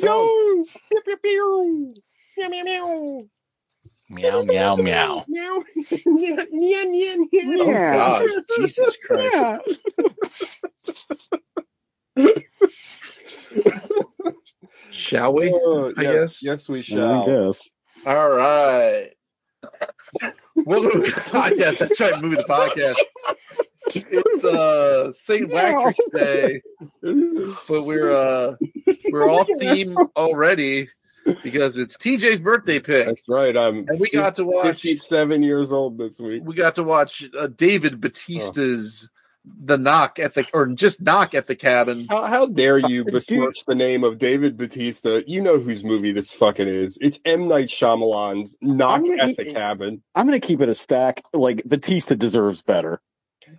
Yo! Pew, pew, pew. Meow, meow, meow. Meow meow meow. Meow. Nya, nya, nya, nya. Oh Yeah. gosh, Jesus Christ! Yeah. Shall we? Uh, I yes, guess. yes, we I shall. guess. All right. Well, yes, that's right. Movie the podcast. It's uh St. Patrick's Day, but we're uh we're off theme already because it's TJ's birthday pick, That's right. I'm and we got to watch 57 years old this week. we got to watch uh, David Bautista's The Knock at the or just Knock at the Cabin. How, how dare you besmirch the name of David Bautista? You know whose movie this fucking is. It's M. Night Shyamalan's Knock gonna at the Cabin. I'm gonna keep it a stack. Like Bautista deserves better.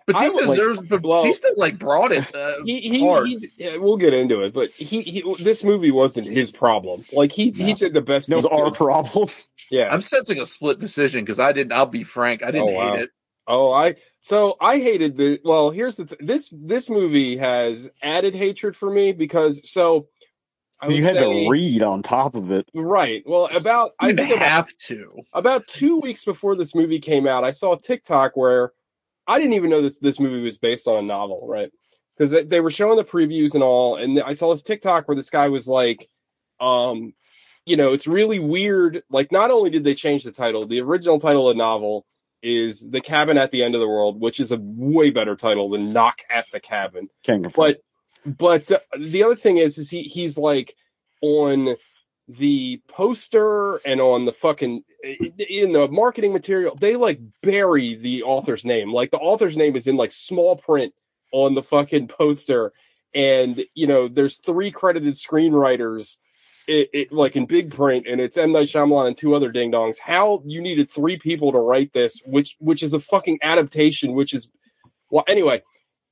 Bautista I would like- deserves, but well- Bautista like brought it. Uh, He, he, hard. he yeah, we'll get into it, but he, he this movie wasn't his problem. Like he he did the best. It was he our could. problem. yeah. I'm sensing a split decision because I didn't. I'll be frank, I didn't Oh, wow. hate it. Oh, I so I hated the. Well, here's the th- this this movie has added hatred for me because so you had say- to read on top of it. right. Well, about I You think about, have to. about two weeks before this movie came out, I saw a TikTok where I didn't even know that this movie was based on a novel, right? Because they, they were showing the previews and all, and I saw this TikTok where this guy was like, um, you know, it's really weird. Like, not only did they change the title, the original title of the novel is The Cabin at the End of the World, which is a way better title than Knock at the Cabin Can't but but uh, the other thing is is he he's like on the poster and on the fucking in the marketing material they like bury the author's name. Like the author's name is in like small print on the fucking poster. And you know there's three credited screenwriters it, it like in big print and it's M. Night Shyamalan and two other ding dongs how you needed three people to write this which which is a fucking adaptation which is well anyway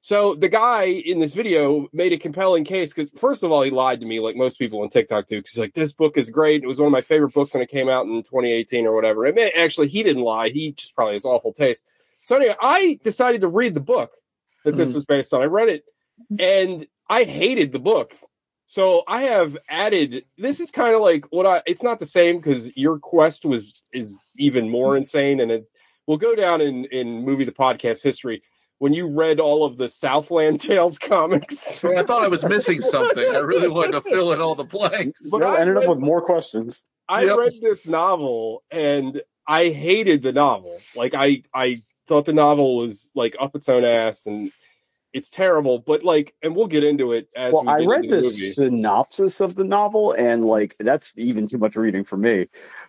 so the guy in this video made a compelling case because first of all he lied to me like most people on TikTok do because like this book is great. It was one of my favorite books when it came out in 2018 or whatever. I mean, actually he didn't lie. He just probably has awful taste. So anyway, I decided to read the book that this Mhm. was based on. I read it and I hated the book. So I have added this is kind of like what I it's not the same because your quest was is even more insane and it will go down in in movie the podcast history when you read all of the Southland Tales comics. I thought I was missing something. I really wanted to fill in all the blanks. But No, I ended read- up with more questions. I Yep. read this novel and I hated the novel. Like I I thought the novel was like up its own ass and it's terrible. But like, and we'll get into it as Well, we I read into the synopsis of the novel, and like that's even too much reading for me.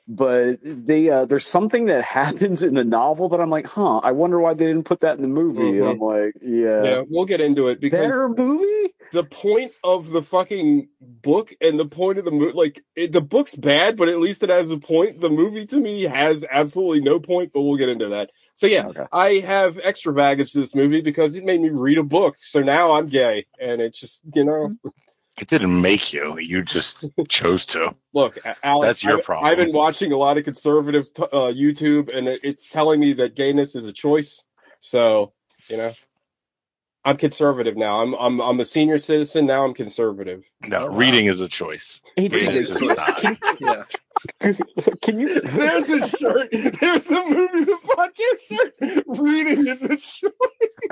But they uh, there's something that happens in the novel that I'm like, huh? I wonder why they didn't put that in the movie. And I'm like, yeah, Yeah, we'll get into it because better movie. The point of the fucking book and the point of the movie, like it, the book's bad, but at least it has a point. The movie to me has absolutely no point, but we'll get into that. So yeah, Okay. I have extra baggage to this movie because it made me read a book. So now I'm gay, and it's just you know, It didn't make you. You just chose to. look, Alex, That's your I've, problem. I've been watching a lot of conservative t- uh, YouTube, and it's telling me that gayness is a choice. So you know. I'm conservative now. I'm I'm I'm a senior citizen now. I'm conservative. No, Oh, wow. reading is a choice. Hey, Reading is is choice. not. Yeah. Can you? There's a shirt. There's a movie the podcast shirt. Reading is a choice.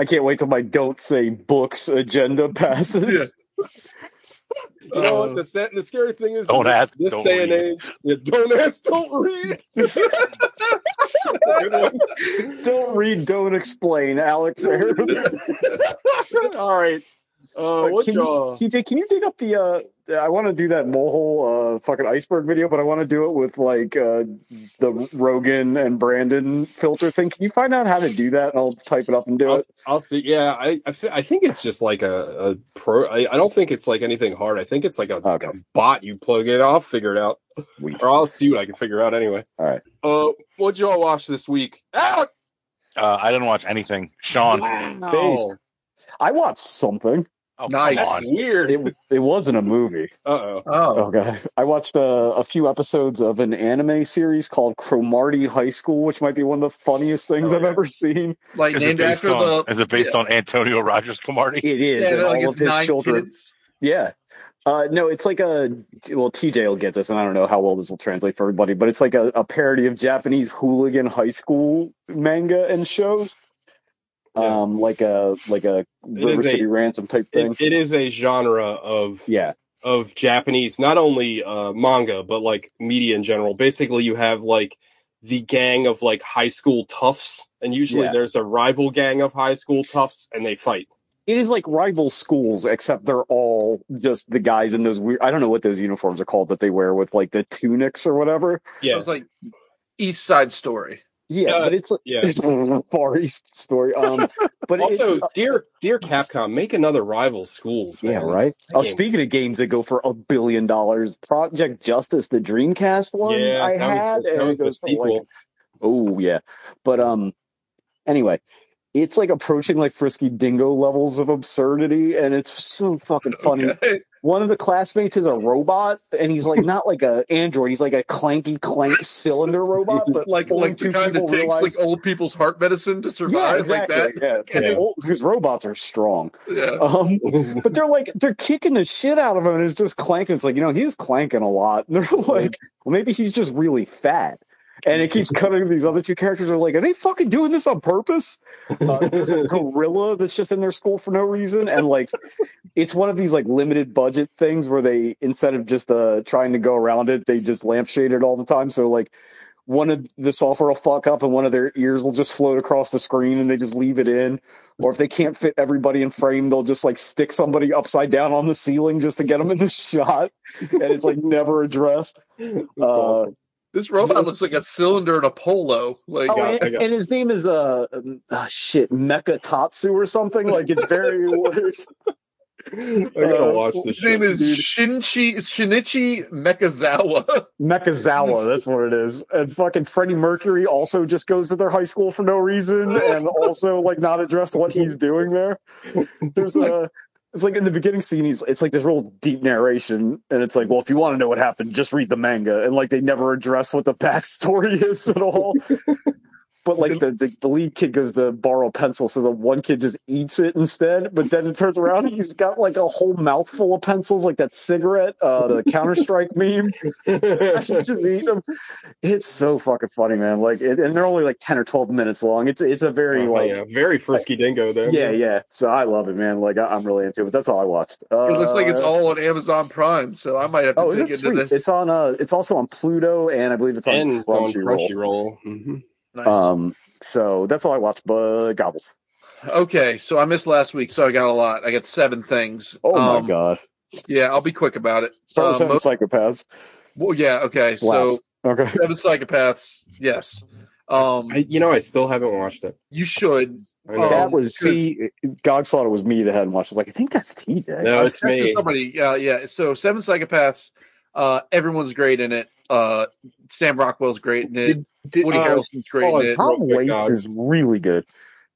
I can't wait till my don't say books agenda passes. You know Uh, what the set, the scary thing is? Don't ask, This don't day and read. age, yeah, don't ask, don't read. Don't read, don't explain, Alex. All right. Uh, what can you, y'all? TJ, can you dig up the? uh I want to do that molehole uh, fucking iceberg video, but I want to do it with like uh the Rogan and Brandon filter thing. Can you find out how to do that? And I'll type it up and do I'll, it. I'll see. Yeah, I I, thi- I think it's just like a, a pro. I, I don't think it's like anything hard. I think it's like a, Okay. a bot you plug it I'll figure it out, Sweet. or I'll see what I can figure out anyway. All right. Uh, what'd y'all watch this week? Alex. Uh, I didn't watch anything. Sean. Based. I watched something. Oh, Nice. come on. Weird. It it wasn't a movie. Uh oh. Oh, Okay. I watched uh, a few episodes of an anime series called Cromartie High School, which might be one of the funniest things Oh, I've yeah. ever seen. like Is it named based after on? the Is it based on Antonio Rogers Cromartie? It is, yeah, and like all of his children. kids. Yeah. Uh, no, it's like a well, TJ will get this, and I don't know how well this will translate for everybody, but it's like a, a parody of Japanese hooligan high school manga and shows. Yeah. Um, like a like a River is a- City Ransom type thing. It, it is a genre of yeah, of Japanese, not only uh, manga but like media in general. Basically, you have like the gang of like high school toughs, and usually Yeah. there's a rival gang of high school toughs, and they fight. it is like rival schools, except they're all just the guys in those weird. I don't know what those uniforms are called that they wear with like the tunics or whatever. Yeah, it's like East Side Story. Yeah, Uh, but it's yeah. it's a Far East story. Um, but also, it's, dear dear Capcom, make another rival schools. yeah, right. Oh, speaking of games that go for a billion dollars, Project Justice, the Dreamcast one, Yeah, I had, the, and it the goes for sequel. like, oh yeah, but um, anyway, it's like approaching like Frisky Dingo levels of absurdity, and it's so fucking funny. Okay. One of the classmates is a robot, and he's like not like a android. He's like a clanky clank cylinder robot, but Like like two the kind that people takes realize. like old people's heart medicine to survive. yeah, exactly. Like that. Yeah, because Yeah. old- robots are strong. Yeah. Um, but they're like they're kicking the shit out of him, and it's just clanking. It's like you know he's clanking a lot. And they're like, well, maybe he's just really fat. And it keeps cutting these other two characters. Are like, are they fucking doing this on purpose? Uh, there's a gorilla that's just in their school for no reason, and like, it's one of these like limited budget things where they instead of just uh trying to go around it, they just lampshade it all the time. So like, one of the software will fuck up, and one of their ears will just float across the screen, and they just leave it in. Or if they can't fit everybody in frame, they'll just like stick somebody upside down on the ceiling just to get them in the shot, and it's like never addressed. Uh, awesome. This robot looks like a cylinder and a polo. Like Oh, got- and, and his name is uh, uh shit Mecha Tatsu or something. Like it's very like, I gotta uh, watch this. his name shit. is dude. Shinichi Shinichi Mechazawa. Mechazawa. That's what it is. And fucking Freddie Mercury also just goes to their high school for no reason, and also like not addressed what he's doing there. There's a. It's like in the beginning scene, he's it's like this real deep narration, and it's like, well, if you want to know what happened, just read the manga, and like they never address what the backstory is at all. But like the, the, the lead kid goes to borrow a pencil, so the one kid just eats it instead. But then it turns around, he's got like a whole mouthful of pencils, like that cigarette, uh, the Counter Strike meme. He's just eating them. It's so fucking funny, man. Like, it, and they're only like ten or twelve minutes long. It's it's a very Oh, like yeah, very frisky dingo there. yeah, yeah. So I love it, man. Like I, I'm really into it. But that's all I watched. Uh, It looks like it's all on Amazon Prime, so I might have to Oh, is dig into sweet? this. It's on. Uh, it's also on Pluto, and I believe it's on and it's on Crunchyroll. Crunchyroll. hmm Nice. Um, so that's all I watched. But gobbles. okay, so I missed last week, so I got a lot. I got seven things. Oh Um, my god! Yeah, I'll be quick about it. Start with uh, seven mo- psychopaths. Well, yeah, okay. Slaps. So Okay. seven psychopaths. Yes. Um, I, you know, I still haven't watched it. you should. I know. that Um, was see. God thought it was me that hadn't watched. I was like, I think that's TJ. No, it's me. Somebody, yeah, yeah. So seven psychopaths. Uh, everyone's great in it. Uh, Sam Rockwell's great in it. Did- Did, Woody uh, Harrelson's great oh, in it. Tom- Tom Waits is really good.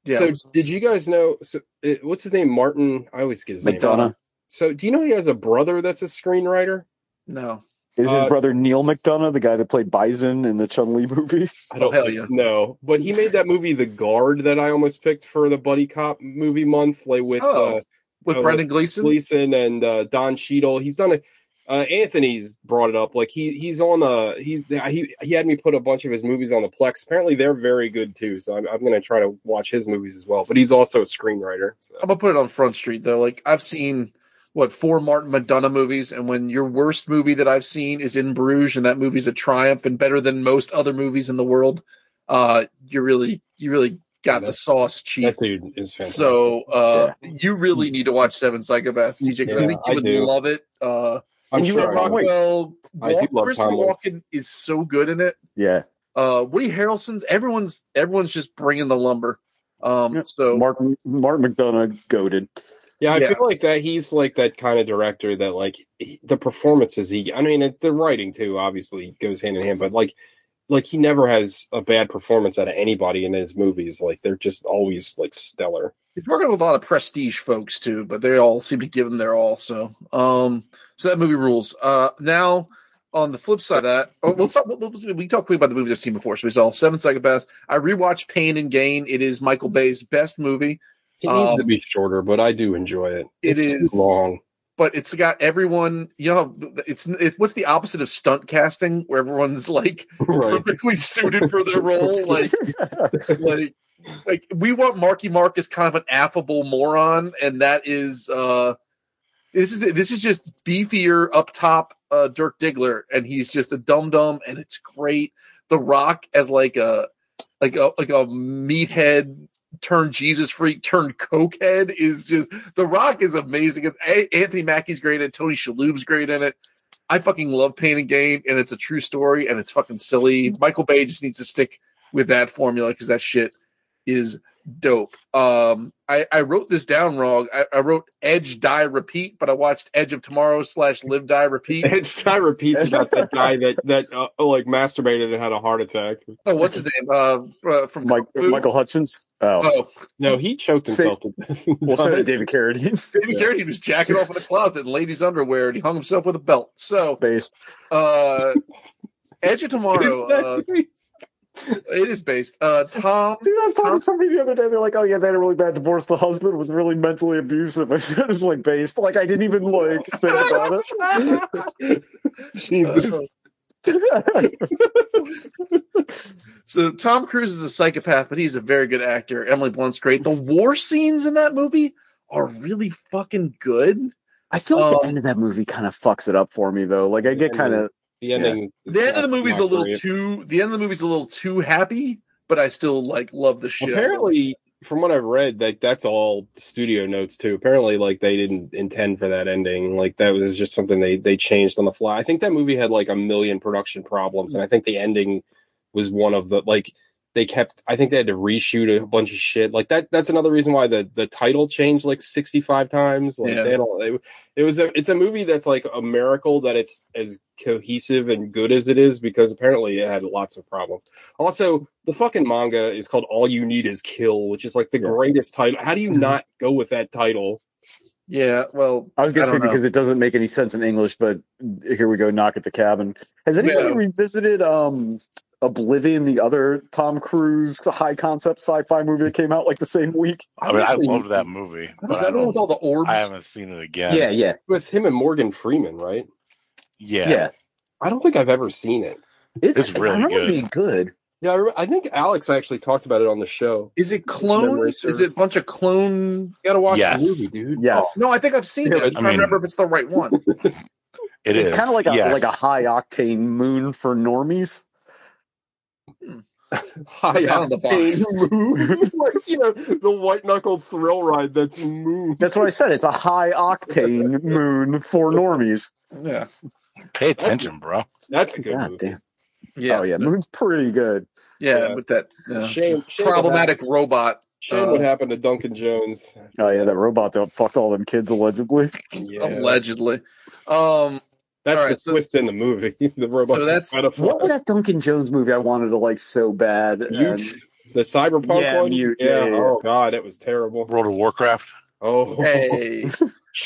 Yeah. So, did you guys know? So, uh, what's his name? Martin. I always get his name. McDonagh. So, do you know he has a brother that's a screenwriter? no. Is his Uh, brother Neal McDonough the guy that played Bison in the Chun Li movie? I don't Oh, hell yeah. know, but he made that movie, The Guard, that I almost picked for the buddy cop movie month, like with Oh, uh, With uh, Brendan Gleeson. Gleason and uh, Don Cheadle. He's done it. Uh, Anthony's brought it up. Like he he's on uh he's he he had me put a bunch of his movies on the Plex. Apparently they're very good too. So I'm I'm gonna try to watch his movies as well. But he's also a screenwriter. So. I'm gonna put it on Front Street though. Like I've seen what four Martin McDonagh movies, and when your worst movie that I've seen is In Bruges, and that movie's a triumph and better than most other movies in the world, uh, you really you really got the sauce cheap. That dude is fantastic. So uh, you really need to watch Seven Psychopaths, TJ, because I think you I would do. love it. Uh, I'm and you sure love I Tom will. Waits. Rockwell, I do love Christopher Tom Waits. Walken is so good in it. Yeah. Uh, Woody Harrelson's everyone's everyone's just bringing the lumber. Um, Yeah. so Mark Mark McDonagh goaded. Yeah, I Yeah. feel like that he's like that kind of director that like he, the performances he I mean it, the writing too obviously goes hand in hand but like like he never has a bad performance out of anybody in his movies like they're just always like stellar. He's working with a lot of prestige folks too, but they all seem to give him their all. So, um, so that movie rules. Uh, now on the flip side of that, oh, let's talk. We can talk quick about the movies I've seen before. So we saw Seven Psychopaths. I rewatched Pain and Gain. It is Michael Bay's best movie. It needs Um, to be shorter, but I do enjoy it. it it's is- long. but it's got everyone. You know, it's it, what's the opposite of stunt casting, where everyone's like Right. perfectly suited for their role, like like like we want Marky Mark as kind of an affable moron, and that is uh this is this is just beefier up top uh Dirk Diggler, and he's just a dum dum, and it's great. The Rock as like a like a like a meathead turned Jesus freak turned cokehead is just The Rock is amazing. Anthony Mackie's great and. Tony Shalhoub's great in it. I fucking love Pain and Gain, and it's a true story, and it's fucking silly. Michael Bay just needs to stick with that formula because that shit is dope. Um, I, I wrote this down wrong. I, I wrote Edge Die Repeat, but I watched Edge of Tomorrow slash Live Die Repeat. Edge Tie repeats about that guy that that uh, like masturbated and had a heart attack. Oh, what's his name? Uh, uh, from Mike, Michael Hutchence. Oh, Oh, No, he choked himself. to death. well, so did David Carradine. David Carradine was jacking off in the closet in ladies' underwear, and he hung himself with a belt. So, Based. uh, Edge of Tomorrow. Is that- it is based. Uh, Tom. Dude, I was talking to somebody the other day. They're like, "Oh yeah, they had a really bad divorce. The husband was really mentally abusive." I said "It's like based. Like I didn't even like think about it." Jesus. So Tom Cruise is a psychopath, but he's a very good actor. Emily Blunt's great. The war scenes in that movie are really fucking good. I feel like Um, the end of that movie kind of fucks it up for me though. Like I get kind of The ending. is The end of the movie's a little too. The end of the movie's a little too happy, but I still like love the show. Apparently, from what I've read, like that's all studio notes too. Apparently, like they didn't intend for that ending. Like that was just something they they changed on the fly. I think that movie had like a million production problems, and I think the ending was one of the like they kept. I think they had to reshoot a bunch of shit. Like that. That's another reason why the the title changed like sixty five times. Like Yeah. they don't. It, it was a. It's a movie that's like a miracle that it's as cohesive and good as it is because apparently it had lots of problems. Also, the fucking manga is called All You Need Is Kill, which is like the Yeah. greatest title. How do you not go with that title? Yeah, well, I was gonna I say know. because it doesn't make any sense in English, but here we go. Knock at the cabin. Has anybody Yeah. revisited um Oblivion, the other Tom Cruise high concept sci-fi movie that came out like the same week? I mean, I loved that movie, was I, that one with all the orbs? I haven't seen it again. Yeah, yeah, with him and Morgan Freeman, right? yeah. yeah. I don't think I've ever seen it. It's, It's really I remember good. being good. Yeah, I, re- I think Alex actually talked about it on the show. Is it clones? Memory Is it a bunch of clone? You gotta watch Yes. the movie, dude. Yes, oh. No, I think I've seen Yeah, it. I but- can't I mean- remember if it's the right one. It it's is. kind of like a Yes. like a high octane moon for normies. High on the box. octane moon. like you know, the white knuckle thrill ride. That's moon. That's what I said. It's a high octane moon for normies. Yeah, Pay attention, bro. That's a good God movie. damn. yeah, Oh yeah, moon's pretty good. yeah. Yeah. With that uh, Shame, shame what problematic happened- robot. Shame uh, what happened to Duncan Jones. Oh yeah, that robot that fucked all them kids allegedly. Yeah. Allegedly. Um, That's All right, the so- twist in the movie. the robot's that's- a. What was that Duncan Jones movie I wanted to like so bad? Mute. And- The cyberpunk Yeah, one? Mute, Yeah. yeah, yeah, yeah. Oh god, it was terrible. World of Warcraft. Oh, hey,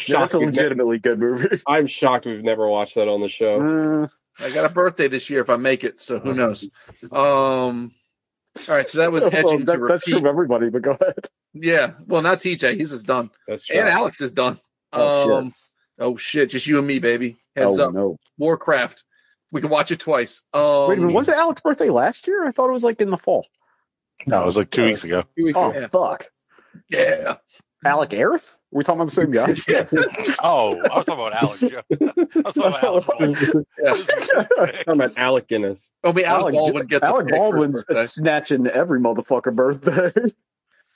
that's a we've legitimately good movie. I'm shocked we've never watched that on the show. Uh, I got a birthday this year if I make it, so who knows? Um, all right, so that was well, that- to that's true of everybody, but go ahead. Yeah, well, not TJ. He's just done, That's true. and. Alex is done. Oh, shit. um, oh shit, just you and me, baby. Heads oh up, no! Warcraft. We can watch it twice. Um, Wait a minute, was it Alex's birthday last year? I thought it was like in the fall. No, it was like two weeks ago. Two weeks Oh ago. Yeah. fuck! Yeah, Alec Aerith? Are we talking about the same guy? Oh, I was talking about Alex. Joe. I was talking about Alex. Baldwin. Talking about Alec Guinness. I mean, Alec, Alec- Baldwin gets a Alec pick Baldwin's snatching every motherfucker birthday.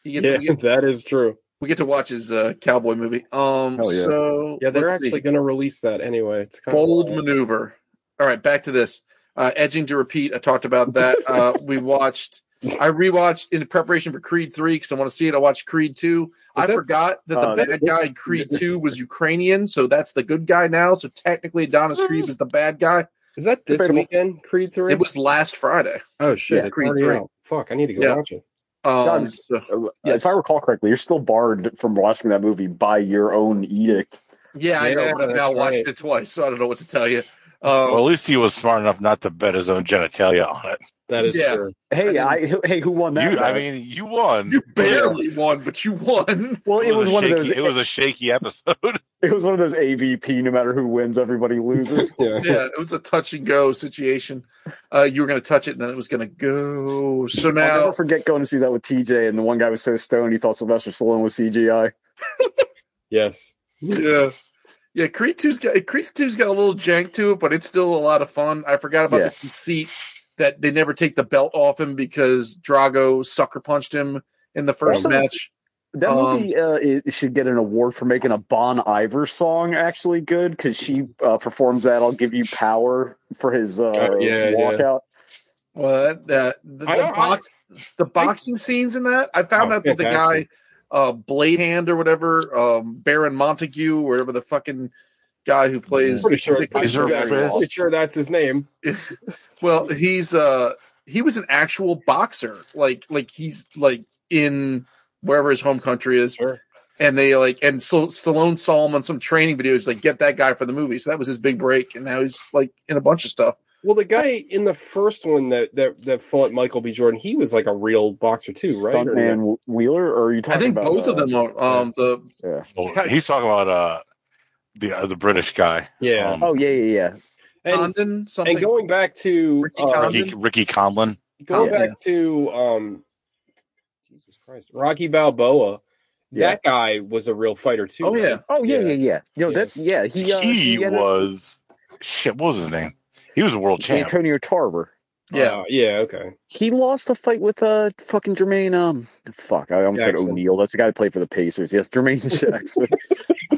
He gets, Yeah, we, that is true. We get to watch his uh, cowboy movie. Um, Hell yeah. so Yeah, they're actually going to release that anyway. It's kind bold of maneuver. All right, back to this. Uh, edging to repeat. I talked about that. Uh, we watched. I rewatched in preparation for Creed three because I want to see it. I watched Creed two. I that- forgot that the Uh, bad guy in Creed two was Ukrainian, so that's the good guy now. So technically, Adonis Creed is the bad guy. Is that this Debatable. weekend? Creed three. It was last Friday. Oh shit! Yeah, Creed 3. out. Fuck! I need to go Yeah. watch it. Um, so- Uh, If I recall correctly, you're still barred from watching that movie by your own edict. yeah, I know, but I've now watched right. it twice, so I don't know what to tell you. Um, Well, at least he was smart enough not to bet his own genitalia on it. That is Yeah. true. Hey, I hey, who won that? You, I mean, you won. you barely won, but you won. well, it it was a one of shaky, those. It was a shaky episode. It was one of those AVP. No matter who wins, everybody loses. Yeah. yeah, it was a touch and go situation. Uh, you were going to touch it, and then it was going to go. So I'll now, never forget going to see that with TJ, and the one guy was so stoned he thought Sylvester Stallone was CGI. Yes. yeah, yeah, Creed two's got Creed two's got a little jank to it, but it's still a lot of fun. I forgot about Yeah. the conceit that they never take the belt off him because Drago sucker punched him in the first Also- match. That Um, movie uh, it should get an award for making a Bon Iver song actually good because she uh, performs that. I'll give you power for his uh, Uh, yeah, yeah. walkout. Well, that, that the, the, don't- box, the boxing scenes in that, I found Oh, out that the guy, fantastic. Uh, Blade Hand or whatever, um, Baron Montague, or whatever the fucking guy who plays. Pretty sure, pretty sure, there a pretty sure that's his name. Well, he's uh, he was an actual boxer, like like he's like in wherever his home country is, Sure. and they like and so Stallone saw him on some training videos, like get that guy for the movie. So that was his big break, and now he's like in a bunch of stuff. Well, the guy in the first one that that that fought Michael B. Jordan, he was like a real boxer too, right? Or- Stuntman Wheeler, or are you talking I think about both of uh, them are um the Yeah. Well, he's talking about uh the uh, the British guy, Yeah. Um, Oh yeah, yeah, yeah. and Condon something. and going back to Ricky uh, Ricky, Ricky Conlan. going Yeah. back to um, Jesus Christ, Rocky Balboa. Yeah. That guy was a real fighter too. oh right? yeah, Oh yeah, Yeah. yeah, yeah. No, Yeah. that yeah. He uh, he had a- was shit. What was his name? He was a world champ. Antonio Tarver. yeah. Uh, yeah. Okay. He lost a fight with uh fucking Jermaine. Um, fuck, I almost Jackson. said O'Neal. That's the guy that played for the Pacers. Yes, Jermaine Jackson.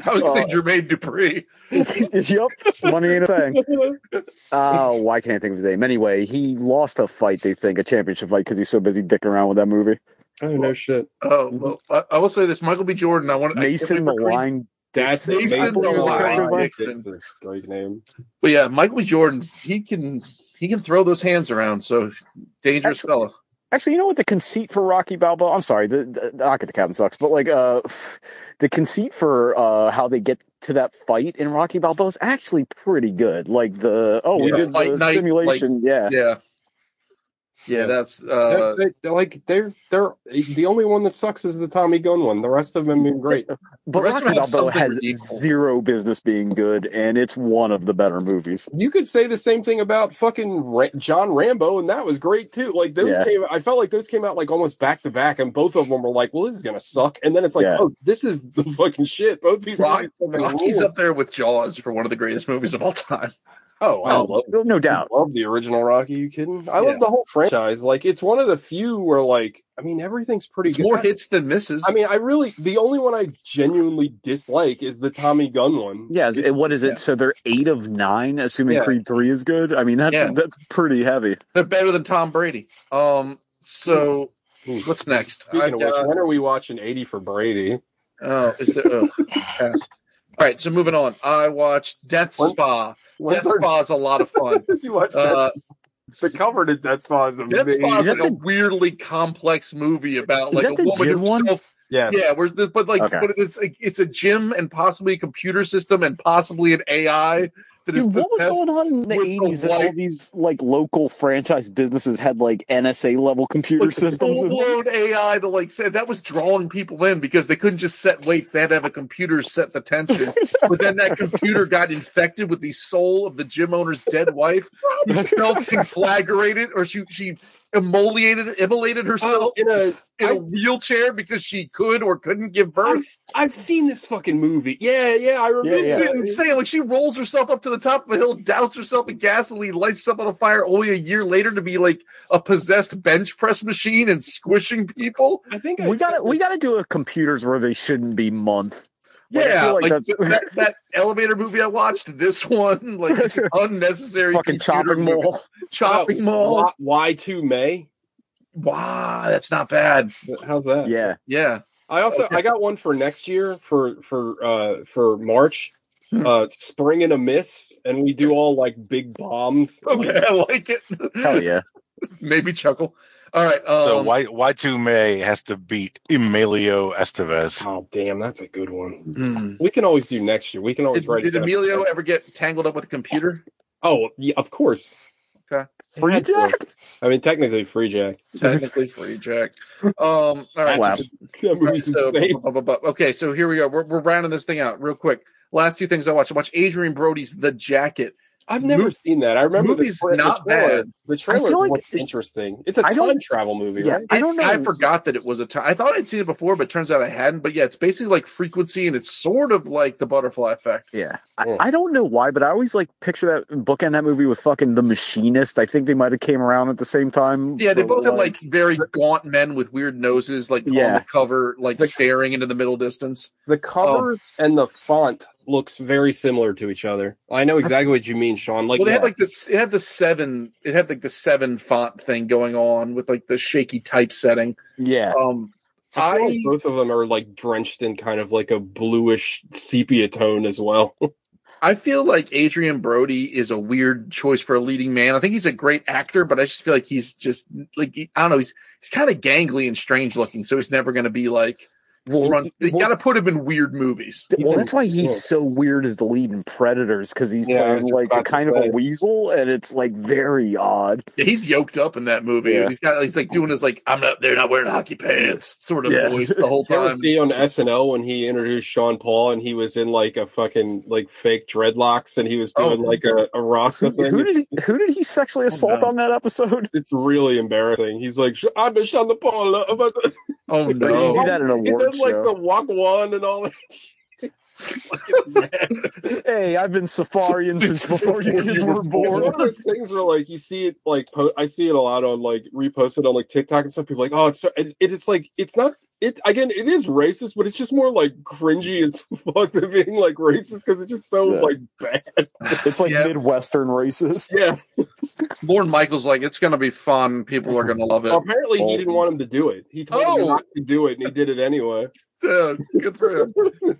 I was gonna say Uh, Jermaine Dupri. yep, money ain't a thing. Oh, why can't I think of his name? Anyway, he lost a fight. They think a championship fight because he's so busy dicking around with that movie. Oh no shit. Oh well, I, I will say this: Michael B. Jordan. I want to know. Mason the Line. That's Mason Mason the Line Line Dixon. Dixon. Great name. But yeah, Michael Jordan. He can he can throw those hands around. So dangerous Actually- fella. Actually, you know what the conceit for Rocky Balboa? I'm sorry, the, the not get the cabin sucks, but like uh, the conceit for uh how they get to that fight in Rocky Balboa is actually pretty good. Like the oh, we Yeah. did Fight the night, simulation, yeah. Yeah. Yeah, that's uh They- they- like they're they're the only one that sucks is the Tommy Gunn one. The rest of them have been great. But rest Rocky them Balboa has redeemable. zero business being good, and it's one of the better movies. You could say the same thing about fucking Ra- John Rambo, and that was great too. Like those Yeah. came, I felt like those came out like almost back to back, and both of them were like, "Well, this is gonna suck," and then it's like, Yeah. "Oh, this is the fucking shit." Both these Rock, movies Rocky's rule. up there with Jaws for one of the greatest movies of all time. Oh, I Oh, love, no, no doubt. love the original Rocky. You kidding? I Yeah. love the whole franchise. Like it's one of the few where like I mean everything's pretty It's good. more hits than misses. I mean, I really the only one I genuinely dislike is the Tommy Gunn one. Yeah, is- what is it? Yeah. So they're eight of nine, assuming Yeah. Creed three is good. I mean, that's Yeah. that's pretty heavy. They're better than Tom Brady. Um. So Oof. what's next? Speaking I of which, got- when are we watching 80 for Brady? oh, is there? Oh, pass. All right. So moving on. I watched Death When- Spa. When's Death our- Spa is a lot of fun. you watched Uh, the cover to Death Spa is Death. Spa is Is like that a weirdly complex movie about Is like that a the woman gym one? herself. yeah. Yeah, where the, but like, Okay. but it's it's a gym and possibly a computer system and possibly an AI that is Dude, what was going on in the eighties that all these like local franchise businesses had like NSA level computer systems? full And, blown AI to like say that was drawing people in because they couldn't just set weights; they had to have a computer set the tension. but then that computer got infected with the soul of the gym owner's dead wife, who self-conflagrated, or she she immolated immolated herself Oh, in a, in a I- wheelchair because she could or couldn't give I've, birth. I've seen this fucking movie. Yeah, yeah, I remember. Yeah, It's yeah. insane. Like she rolls herself up to the top of a hill, douses herself in gasoline, lights herself on a fire, only a year later to be like a possessed bench press machine and squishing people. I think I we got to we got to do a computers where they shouldn't be month. Like, I yeah, feel like like, that's- that, that elevator movie I watched, this one, like unnecessary. Fucking chopping movie. mall. chopping mall. Why Y two May. Wow, that's not bad. How's that? Yeah, Yeah, I also Okay. I got one for next year for for uh for March. Hmm. Uh, spring and a miss, and we do all like big bombs. okay, I like it. hell yeah. Maybe chuckle. All right. Um, so Y Y two May has to beat Emilio Estevez. Oh damn, that's a good one. hmm. We can always do next year. We can always Did, write. did it down. Emilio ever get tangled up with a computer? Oh, yeah, of course. Okay. Freejack. I mean, technically, Freejack. Technically free, Jack. Um, all right. Slap. That All right, movie's so, insane. bu- bu- bu- bu- okay, so here we go. We're, we're rounding this thing out real quick. Last two things I watched. I watched Adrien Brody's The Jacket. I've never Mov- seen that. I remember the, movie's tra- not the trailer. bad. The trailer feel like it- interesting. It's a I don't- time travel movie, Yeah, right? I don't know. I forgot that it was a time. I thought I'd seen it before, but turns out I hadn't. But yeah, it's basically like frequency, and it's sort of like the butterfly effect. Yeah, I, Yeah. I don't know why, but I always like picture that bookend that movie with fucking the machinist. I think they might have came around at the same time. Yeah, they but, both have like very gaunt men with weird noses, like on Yeah. the cover, like The- staring into the middle distance. The covers oh, and the font looks very similar to each other. I know exactly what you mean, Sean. Like, well, they had like this. It had the seven. It had like the seven font thing going on with like the shaky typesetting. yeah. Um, I I like both of them are like drenched in kind of like a bluish sepia tone as well. I feel like Adrien Brody is a weird choice for a leading man. I think he's a great actor, but I just feel like he's just like I don't know. He's he's kind of gangly and strange looking, so he's never going to be like. Well, Run, you well, got to put him in weird movies. well, in- that's why he's yeah. so weird as the lead in Predators because he's Yeah, playing like about a to kind of a weasel, and it's like very odd. Yeah, he's yoked up in that movie. Yeah. He's got he's like doing his like I'm not they're not wearing hockey pants sort of Yeah. voice the whole Did you ever time. see on SNL when he introduced Sean Paul and he was in like a fucking like fake dreadlocks and he was oh. doing Oh. like a, a Rasta Who thing? did he, who did he sexually oh, assault no. on that episode? It's really embarrassing. He's like, I'm a Sean Paul. About the-" Oh He no! did that in a He like show. the walk one and all that. Hey, I've been safarian since before you kids were It's one of those things where like you see it like po- I see it a lot on like reposted on like TikTok and stuff. People are like, oh, it's so, it, it's like it's not it again. It is racist, but it's just more like cringy as fuck than being like racist because it's just so Yeah. like bad. It's like Yeah. Midwestern racist. Yeah. Lorne Michaels like it's gonna be fun. People are gonna love it. Apparently, he didn't want him to do it. He told him Oh. not to do it, and he did it anyway. Yeah, good for him.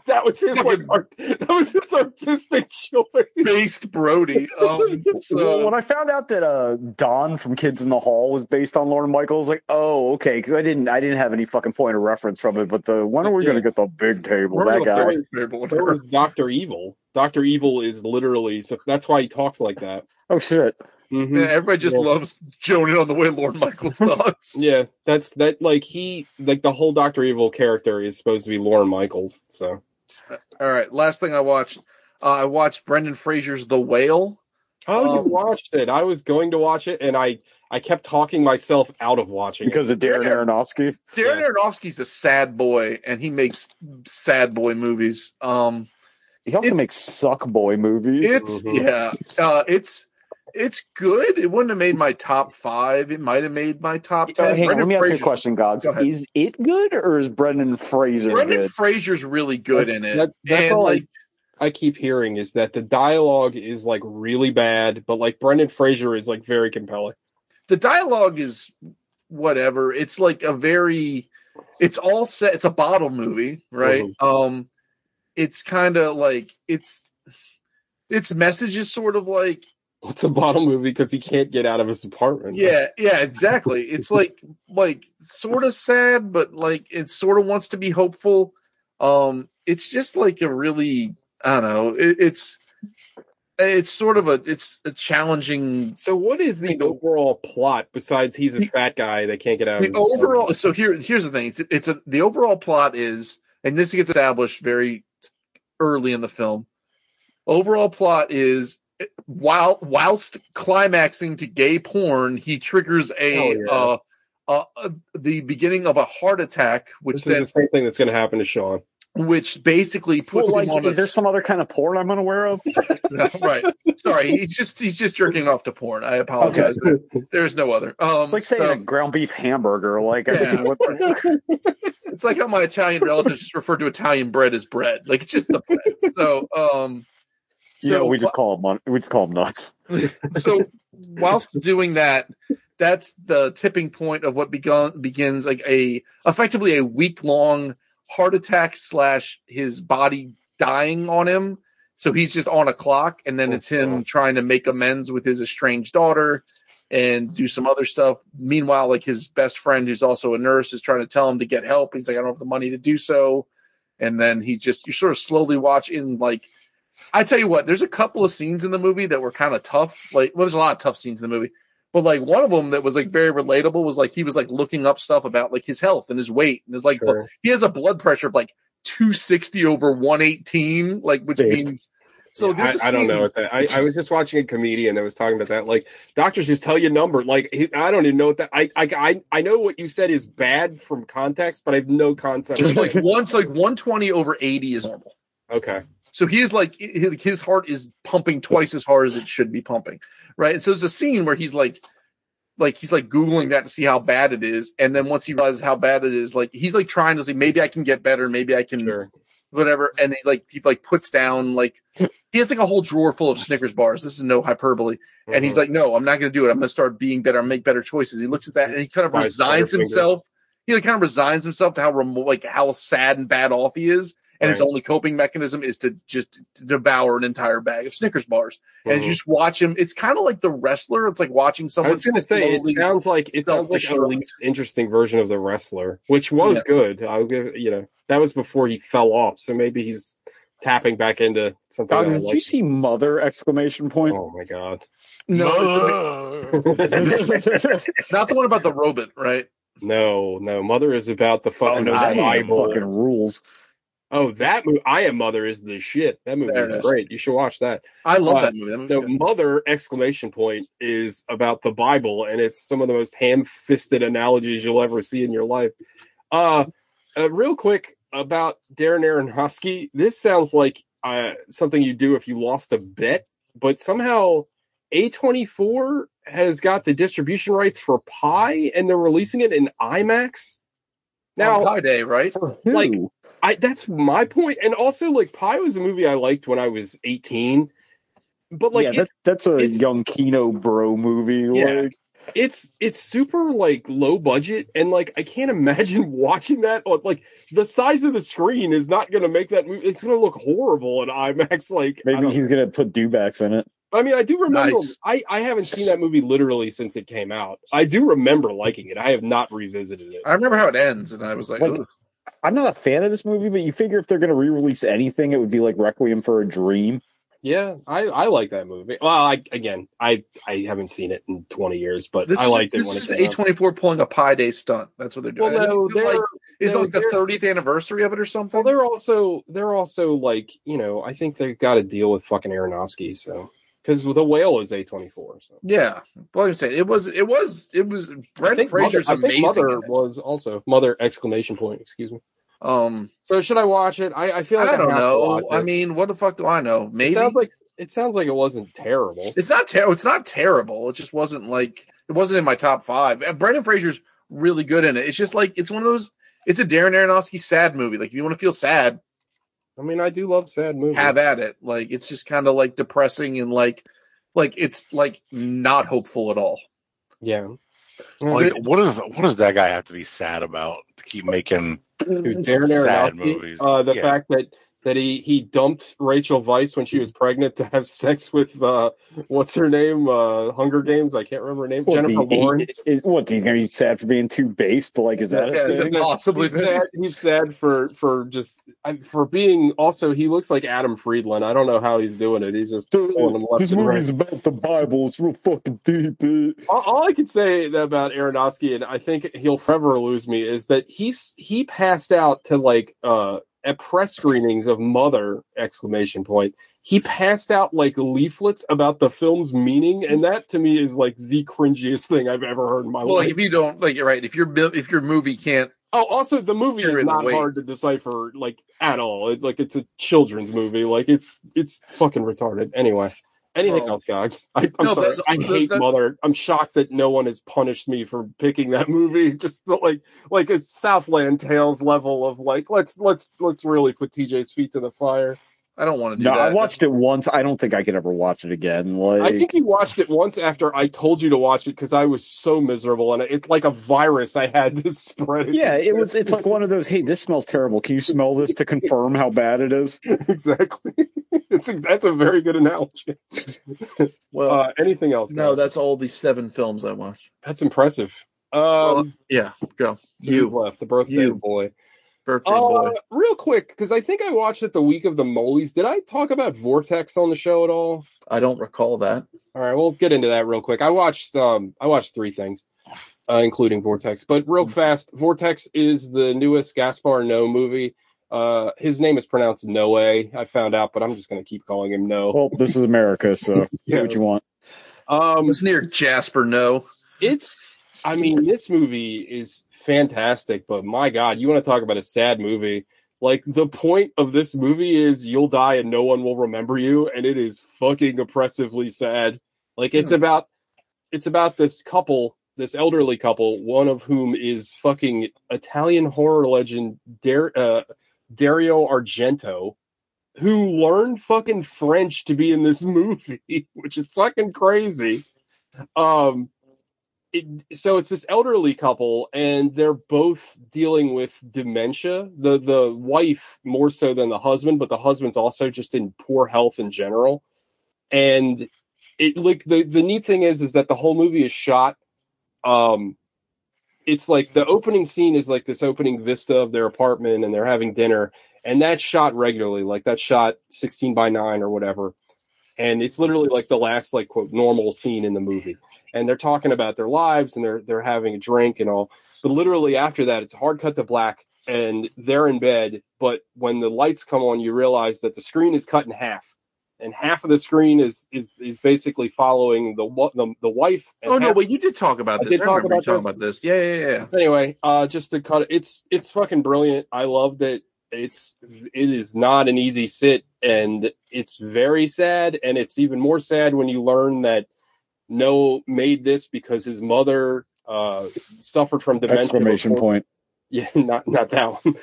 that was his like art, that was his artistic choice. Based Brody. Um, Well, so when I found out that uh, Don from Kids in the Hall was based on Lorne Michaels, like, oh, okay, because I didn't, I didn't have any fucking point of reference from it. But the when are we Yeah. going to get the big table? Remember That guy. first- Table. There was Doctor Evil. Doctor Evil is literally so that's why he talks like that. Oh shit! Mhm. Yeah, everybody just Yeah. loves joning on the way Lorne Michaels talks. Yeah, that's that. Like he, like the whole Doctor Evil character is supposed to be Lorne Michaels. So All right, last thing I watched. Uh, I watched Brendan Fraser's The Whale. oh, Um, you watched it? I was going to watch it, and I I kept talking myself out of watching Because of Darren Aronofsky. Darren Yeah. Aronofsky's a sad boy, and he makes sad boy movies. Um, He also It- makes suck boy movies. it's Mhm. yeah, uh, it's it's good. It wouldn't have made my top five. It might have made my top Uh, ten. hang on, let Brendan me ask you a question, Gogs. Go. Is it good or is Brendan Fraser Brendan good? Fraser's really good That's- in it. that- that's and all I- like I keep hearing is that the dialogue is like really bad, but like Brendan Fraser is like very compelling. The dialogue is whatever. It's like a very it's all set it's a bottle movie, right? Mm-hmm. Um it's kind of like it's its message is sort of like it's a bottle movie because he can't get out of his apartment? yeah, yeah, exactly. It's like like sort of sad but like it sort of wants to be hopeful. Um it's just like a really I don't know. It, it's it's sort of a it's a challenging So what is the overall plot besides he's a The- fat guy that can't get out of the overall so here here's the thing it's, it's a the overall plot is and this gets established very early in the film overall plot is while whilst climaxing to gay porn he triggers a yeah. uh, uh, the beginning of a heart attack which This is the same thing that's going to happen to Sean. Which basically puts Well, him on is a there some other kind of porn I'm unaware of? right sorry he's just he's just jerking off to porn i apologize there's no other um It's like saying so- a ground beef hamburger. Like, I Yeah. It's like how my Italian relatives just refer to Italian bread as bread. Like it's just the bread. So, um, so, we just call them we just call them nuts. so whilst doing that, that's the tipping point of what begun begins like a effectively a week long heart attack slash his body dying on him. So he's just on a clock, and then oh, it's him trying to make amends with his estranged daughter and do some other stuff. Meanwhile, like his best friend, who's also a nurse, is trying to tell him to get help. He's like, I don't have the money to do so. And then he just you sort of slowly watch in like I tell you what, there's a couple of scenes in the movie that were kind of tough. Like, well, there's a lot of tough scenes in the movie, but like one of them that was like very relatable was like he was like looking up stuff about like his health and his weight and his like Sure. he has a blood pressure of like 260 over 118, like which Based. means so. Yeah, I, I don't know what that. I, I was just watching a comedian that was talking about that. Like doctors just tell you a number. Like I don't even know what that. I, I I I know what you said is bad from context, but I have no concept. Just like once like 120 over 80 is normal. okay, So he is like his, heart is pumping twice as hard as it should be pumping, right? And so there's a scene where he's like, like he's like googling that to see how bad it is, and then once he realizes how bad it is, like he's like trying to say maybe I can get better, maybe I can sure. whatever, and he like he like puts down like he has like a whole drawer full of Snickers bars. This is no hyperbole, and he's Mhm. like, no, I'm not going to do it. I'm going to start being better. and make better choices. He looks at that and he kind of resigns himself. He like kind of resigns himself to how remote, like how sad and bad off he is. And his only coping mechanism is to just to devour an entire bag of Snickers bars. And Mhm. you just watch him. It's kind of like the wrestler. It's like watching someone. I someone. was going to say it sounds like it sounds like a least interesting version of the wrestler, which was Yeah. good. I'll give you know that was before he fell off, so maybe he's tapping back into something. God, did like. you see Mother exclamation point? Oh my god! no, not the one about the robot, right? no, no. Mother is about the Oh fucking no, that Bible. fucking rules. Oh, that movie! I am Mother is the shit. That movie There it is is. great. You should watch that. I love Uh, that movie. That The good. Mother exclamation point is about the Bible, and it's some of the most ham-fisted analogies you'll ever see in your life. Uh, uh real quick about Darren Aronofsky. This sounds like uh, something you do if you lost a bet, but somehow A24 has got the distribution rights for Pi, and they're releasing it in IMAX. Now, On Pi Day, right? For who? Like, I that's my point. And also like Pi was a movie I liked when I was 18. But like yeah, that's that's a it's- young Kino bro movie. Yeah. Like, it's it's super like low budget and like I can't imagine watching that on like the size of the screen is not going to make that movie it's going to look horrible in IMAX like maybe he's gonna put Dewbacks in it. I mean I do remember Nice. I I haven't seen that movie literally since it came out. I do remember liking it. I have not revisited it. I remember how it ends, and I was like, Like, "Ugh." I'm not a fan of this movie, but you figure if they're gonna re-release anything, it would be like Requiem for a Dream. Yeah, I, I like that movie. Well, I again, I I haven't seen it in 20 years, but this I is liked this it when is it came out. A24 pulling a Pi Day stunt. That's what they're doing. And no, is it like, they're is it like the 30th anniversary of it or something? well, they're also they're also like you know I think they've got to deal with fucking Aronofsky, so because the whale is A24. So yeah, well, I'm saying it was, it was, it was. I Brent Fraser's Mother, I think amazing. Mother was also Mother exclamation point. Excuse me. Um, So should I watch it? I, I feel like I don't have know. I mean, what the fuck do I know? Maybe it sounds like it sounds like it wasn't terrible. it's not terrible. It's not terrible. It just wasn't like it wasn't in my top five. And Brendan Fraser's really good in it. It's just like it's one of those. It's a Darren Aronofsky sad movie. Like if you want to feel sad, I mean, I do love sad movies. have at it. Like it's just kind of like depressing and like like it's like not hopeful at all. yeah. Like, what is what does that guy have to be sad about to keep making? Dude, Sad Aronofsky, movies. Uh, the Yeah. fact that that he he dumped Rachel Weisz when she was pregnant to have sex with uh what's her name uh Hunger Games I can't remember her name What, Jennifer he- he- Lawrence. is- what he's gonna be sad for being too based? Like, is that? Yeah, a is it possibly he's sad, he's sad for for just for being also he looks like Adam Friedland. I don't know how he's doing it. He's just Dude, pulling them left this and right. movie's about the Bible. It's real fucking deep. eh? all, all I can say about Aronofsky, and I think he'll forever lose me, is that he's he passed out to like uh at press screenings of Mother exclamation point. He passed out like leaflets about the film's meaning, and that to me is like the cringiest thing I've ever heard in my Well, like life. if you don't like, you're right. If your if your movie can't, oh, also the movie is not hard to decipher like at all. It, like it's a children's movie. Like it's it's fucking retarded. Anyway. Anything Well, else, guys? I, I'm no, sorry. I hate that- Mother. I'm shocked that no one has punished me for picking that movie. Just like like a Southland Tales level of like let's let's let's really put TJ's feet to the fire. I don't want to do that. No, that. I watched it once. I don't think I could ever watch it again. Like, I think you watched it once after I told you to watch it because I was so miserable and it's like a virus I had to spread. It yeah, to. it was. It's like one of those. Hey, this smells terrible. Can you smell this to confirm how bad it is? exactly. It's a, that's a very good analogy. Well, Uh, anything else? no, guys? that's all the seven films I watched. that's impressive. Um, Well, yeah, go you you. left the birthday You. boy. Birthday Uh, boy. real quick, because I think I watched it the week of the Molies. Did I talk about Vortex on the show at all? I don't recall that. All right, we'll get into that real quick. I watched um I watched three things, uh, including Vortex. But real fast, Vortex is the newest Gaspar No movie. Uh, his name is pronounced Noe. I found out, but I'm just gonna keep calling him No. Well, this is America, so Yeah. do what you want. Um, it's near Jasper. No. it's I mean, this movie is fantastic, but my God, you want to talk about a sad movie? Like the point of this movie is you'll die and no one will remember you, and it is fucking oppressively sad. Like it's about it's about this couple, this elderly couple, one of whom is fucking Italian horror legend Dar- uh, Dario Argento, who learned fucking French to be in this movie, which is fucking crazy. Um, it, so it's this elderly couple, and they're both dealing with dementia. the The wife more so than the husband, but the husband's also just in poor health in general. And it like the the neat thing is is that the whole movie is shot. Um, it's like the opening scene is like this opening vista of their apartment, and they're having dinner, and that's shot regularly, like that's shot sixteen by nine or whatever and it's literally like the last like quote normal scene in the movie and they're talking about their lives and they're they're having a drink and all but literally after that it's a hard cut to black and they're in bed but when the lights come on you realize that the screen is cut in half and half of the screen is is is basically following the the, the wife Oh no, wait, you did talk about I this. did I talk about talking this. about this. Yeah, yeah, yeah. anyway uh just to cut it it's it's fucking brilliant i loved it it's it is not an easy sit and it's very sad and it's even more sad when you learn that Noé made this because his mother uh suffered from dementia Exclamation before- point. yeah not not that one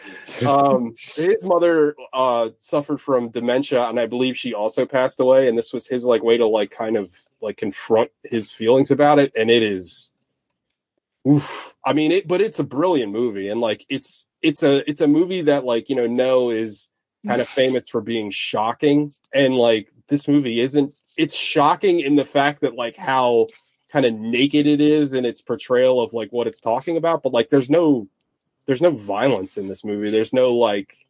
um his mother uh suffered from dementia and i believe she also passed away and this was his like way to like kind of like confront his feelings about it and it is oof. i mean it but it's a brilliant movie and like it's it's a it's a movie that like you know Noé is kind of famous for being shocking and like this movie isn't it's shocking in the fact that like how kind of naked it is in its portrayal of like what it's talking about but like there's no there's no violence in this movie there's no like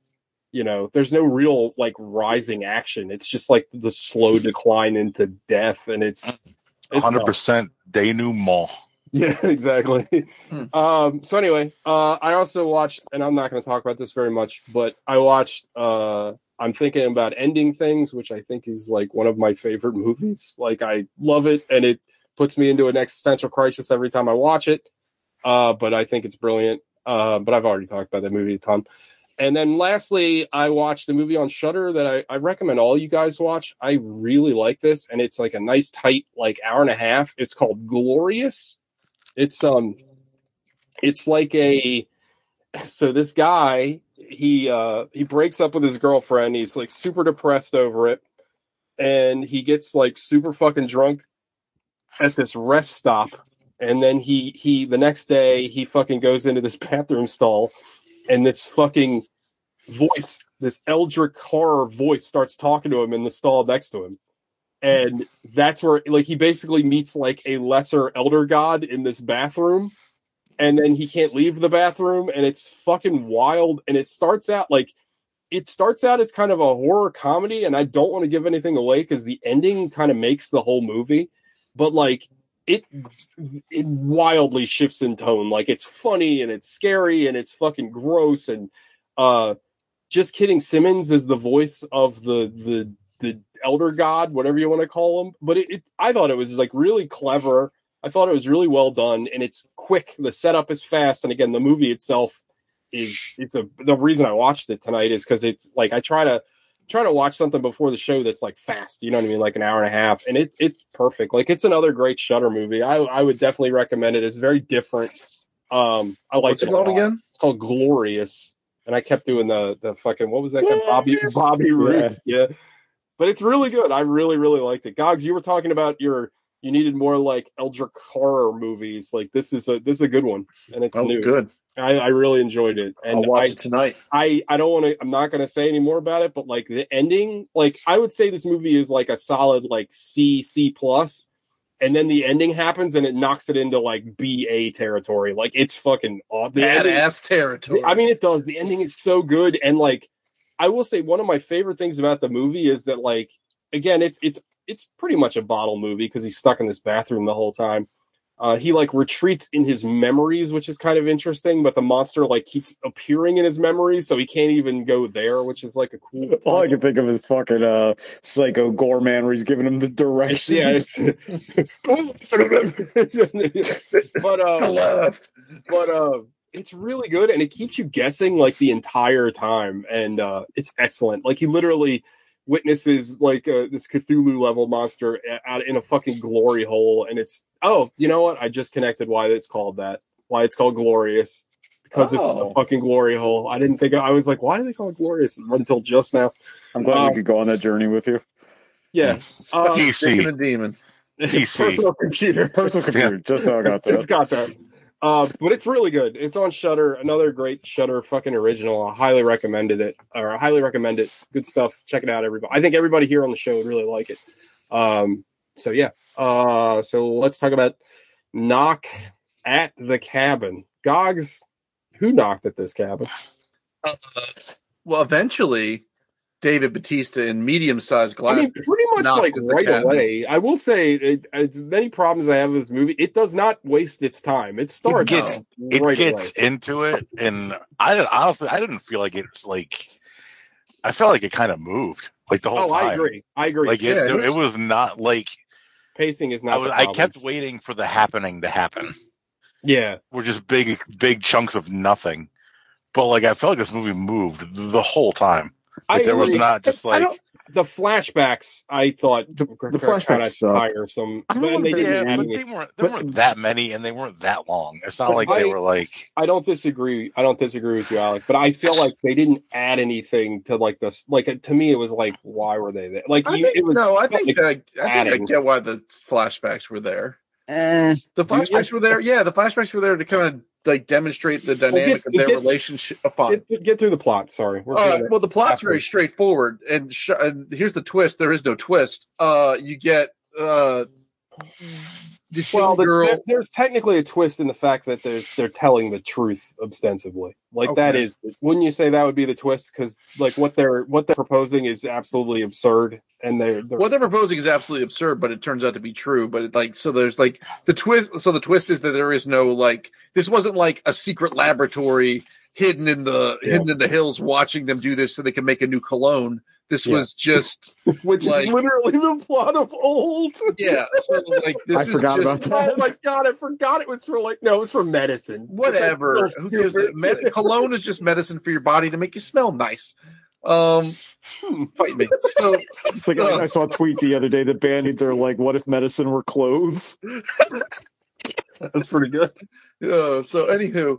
you know there's no real like rising action it's just like the slow decline into death and it's mm. it's Hundred tough. percent denouement. Yeah, exactly. Hmm. Um, so anyway, uh, I also watched, and I'm not going to talk about this very much, but I watched. Uh, I'm thinking about ending things, which I think is like one of my favorite movies. Like I love it, and it puts me into an existential crisis every time I watch it. Uh, but I think it's brilliant. Uh, but I've already talked about that movie a ton. And then lastly, I watched a movie on Shudder that I, I recommend all you guys watch. I really like this, and it's like a nice tight like hour and a half. It's called Glorious. It's um, it's like a so this guy he uh he breaks up with his girlfriend. He's like super depressed over it, and he gets like super fucking drunk at this rest stop. And then he he the next day he fucking goes into this bathroom stall, and this fucking voice, this Eldritch horror voice, starts talking to him in the stall next to him and that's where like he basically meets like a lesser elder god in this bathroom and then he can't leave the bathroom and it's fucking wild. And it starts out like it starts out as kind of a horror comedy and i don't want to give anything away because the ending kind of makes the whole movie. But like it it wildly shifts in tone. Like it's funny and it's scary and it's fucking gross and uh just kidding. Simmons is the voice of the the the elder god, whatever you want to call him. But it, it, I thought it was like really clever. I thought it was really well done, and it's quick. The setup is fast, and again, the movie itself is it's a the reason I watched it tonight is because it's like I try to try to watch something before the show that's like fast. You know what I mean, like an hour and a half, and it it's perfect. Like it's another great Shudder movie. I I would definitely recommend it. It's very different. Um, I like What's it called again? It's called Glorious, and I kept doing the the fucking what was that guy Bobby Bobby Roode. Yeah. yeah but it's really good. I really, really liked it. Gogs, you were talking about your you needed more like Eldritch horror movies. Like this is a this is a good one, and it's Oh, new. good. I, I really enjoyed it, I'll and watch I, it tonight. I I don't want to. I'm not going to say any more about it, but like the ending, like I would say this movie is like a solid like C C plus, and then the ending happens and it knocks it into like BA territory. Like it's fucking off. The ending- territory. I mean, it does. The ending is so good, and like, I will say, one of my favorite things about the movie is that, like, again, it's it's it's pretty much a bottle movie because he's stuck in this bathroom the whole time. Uh, he like retreats in his memories, which is kind of interesting, but the monster like keeps appearing in his memories, so he can't even go there, which is like a cool. All I can think of is fucking uh, Psycho Goreman, where he's giving him the directions. Yeah, but uh, but uh it's really good and it keeps you guessing like the entire time and uh it's excellent like he literally witnesses like uh, this cthulhu level monster out in a fucking glory hole and it's oh you know what i just connected why it's called that why it's called glorious because it's Oh. a fucking glory hole i didn't think i was like why do they call it glorious until just now I'm glad Um, we could go on that journey with you. yeah uh, Chicken PC. the demon. PC. personal computer Personal computer, just now I got just got that. Uh, but it's really good. It's on Shudder. Another great Shudder fucking original. I highly recommended it, or I highly recommend it. Good stuff. Check it out, everybody. I think everybody here on the show would really like it. Um, so yeah. Uh, so let's talk about knock at the cabin. Gogs, who knocked at this cabin? Uh, well, eventually, David Bautista in medium-sized I mean, pretty much like right cabin. away. I will say, it, as many problems I have with this movie, it does not waste its time. It starts gets- It gets away. into it, and I didn't- honestly, I didn't feel like it's like. I felt like it kind of moved, like the whole Oh, time. I agree. I agree. Like it, Yeah, it it, was- was not like Pacing is not. I was. the I kept waiting for the happening to happen. Yeah. Were just big, big chunks of nothing. But like I felt like this movie moved the whole time. Like I there was not just I like don't- the flashbacks. I thought The- were the flashbacks sucked. tiresome, I don't but and they wanna- didn't yeah, add but any- they weren't there but- weren't that many, and they weren't that long. It's not But like they were like I don't disagree. I don't disagree with you, Alec. But I feel like they didn't add anything to like this. Like to me, it was like, why were they there? Like I you, think, it was. no, I think like that, I think I get why the flashbacks were there. Eh, The flashbacks were there. Yeah, the flashbacks were there to kind of like demonstrate the dynamic of their get- relationship. Oh, fine. Get, get through the plot. Sorry. We're Uh, well, the plot's after. very straightforward, and, sh- and here's the twist: there is no twist. Uh, you get uh, this well, the- girl. there- there's technically a twist in the fact that they're they're telling the truth ostensibly. Like that Okay. is, wouldn't you say that would be the twist? Because like what they're what they're proposing is absolutely absurd, and they're, they're what they're proposing is absolutely absurd, but it turns out to be true. But it, like, so there's like the twist. So the twist is that there is no like this wasn't like a secret laboratory hidden in the Yeah. hidden in the hills, watching them do this so they can make a new cologne. This Yeah. was just which like- is literally the plot of old. yeah. So like this I is forgot just, about that. Oh my god, I forgot it was for like no, it was for medicine. whatever. So Who gives it? Med- cologne is just medicine for your body to make you smell nice. Um, Hmm. fight me. So it's like I, I saw a tweet the other day that band-aids are like, "What if medicine were clothes?" That's pretty good. yeah. So anywho,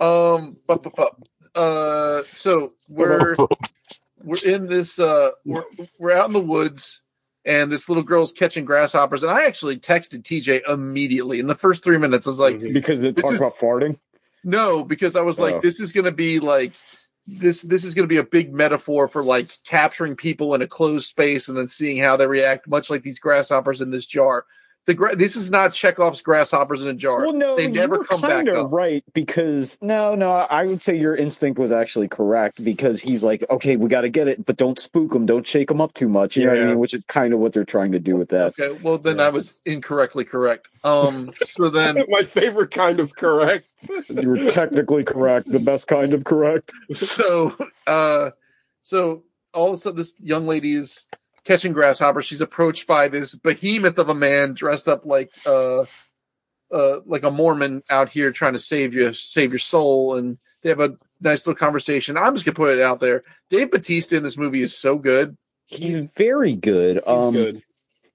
um, bup, bup, bup. uh, so we're we're in this uh we're we're out in the woods and this little girl's catching grasshoppers and I actually texted TJ immediately in the first three minutes. I was like, Mhm. Because it talks is- about farting. No, because I was like, Oh. this is going to be like this. This is going to be a big metaphor for like capturing people in a closed space and then seeing how they react, much like these grasshoppers in this jar. The gra- this is not Chekhov's grasshoppers in a jar. Well, no, they never you were come back kinda up. right because no, no, I would say your instinct was actually correct because he's like, okay, we got to get it, but don't spook them, don't shake them up too much. You know what I mean? Which is kind of what they're trying to do with that. Okay, well then Yeah. I was incorrectly correct. Um, so then My favorite kind of correct. You were technically correct, the best kind of correct. so uh so all of a sudden this young lady is catching grasshoppers she's approached by this behemoth of a man dressed up like uh uh like a mormon out here trying to save you save your soul and they have a nice little conversation i'm just gonna put it out there dave bautista in this movie is so good He's very good. He's um, good.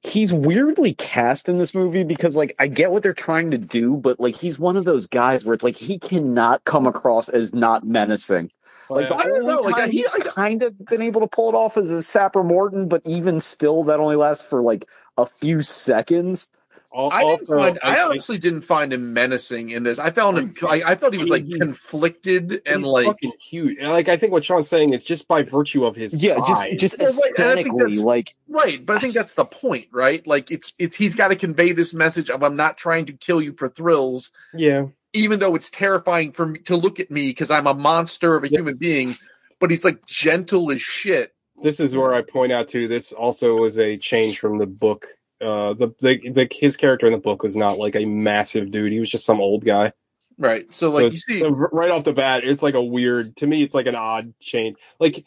he's weirdly cast in this movie because like I get what they're trying to do, but like he's one of those guys where it's like he cannot come across as not menacing. Like the I don't know, like, time he- he's like- kind of been able to pull it off as a Sapper Morton, but even still, that only lasts for like a few seconds. Al- I didn't also, find. I, I- I- honestly didn't find him menacing in this. I found him. I, I thought he was like He's- conflicted and like. cute. And like I think what Sean's saying is just by virtue of his Yeah, just size. just Well, right, and I think aesthetically, that's- like Right, but I think that's the point, right? Like it's it's he's got to convey this message of I'm not trying to kill you for thrills, yeah. Even though it's terrifying for me to look at me because I'm a monster of a Yes. human being. But he's like gentle as shit. This is where I point out too. This also was a change from the book. Uh, the, the the his character in the book was not like a massive dude. He was just some old guy. Right. So like so, you see, so right off the bat, it's like a weird. To me, it's like an odd change. Like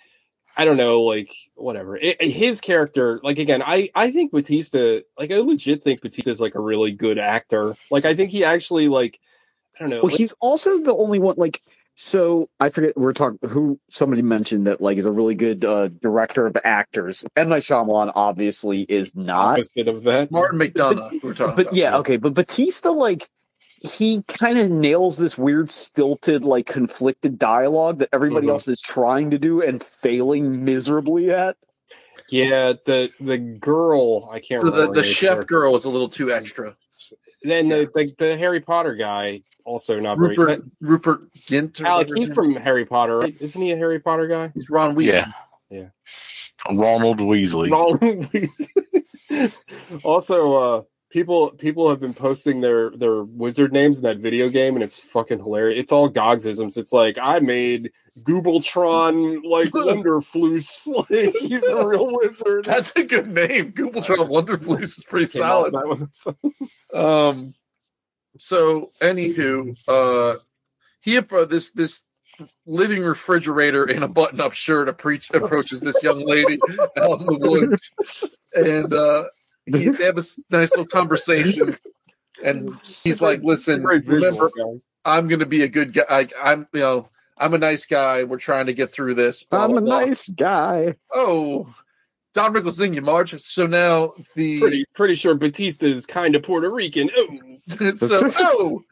I don't know, like whatever. It, his character, like again, I I think Bautista, like I legit think Bautista is like a really good actor. Like I think he actually like I don't know. Well, like- he's also the only one. Like, so I forget we're talking who somebody mentioned that like is a really good uh, director of actors. M Night Shyamalan obviously is not, opposite of that. Martin McDonagh. We're talking but about. yeah, okay. But Bautista, like, he kind of nails this weird, stilted, like, conflicted dialogue that everybody Mhm. else is trying to do and failing miserably at. Yeah, the the girl I can't So remember. the, the name. chef girl is a little too extra. Then the, the the Harry Potter guy also not very. Rupert Rupert Ginter. Alec, he's from Harry Potter, right? Isn't he a Harry Potter guy? He's Ron Weasley. Yeah. Ronald Weasley. Ronald Weasley. also, uh, people people have been posting their their wizard names in that video game, and it's fucking hilarious. It's all Gogsisms. It's like I made Goobletron like Wonderfloos. Like he's a real wizard. That's a good name. Googletron Wonderfloos is pretty solid. that one. Um. So, anywho, uh, he appro- this this living refrigerator in a button-up shirt approach, approaches this young lady out in the woods, and uh, he, they have a nice little conversation. And he's like, "Listen, remember. I'm going to be a good guy. I, I'm, you know, I'm a nice guy. We're trying to get through this. blah, I'm a blah." nice guy. Oh, Don Rickles in you, Marge. So now the Pretty pretty sure Bautista is kind of Puerto Rican. Oh, so oh,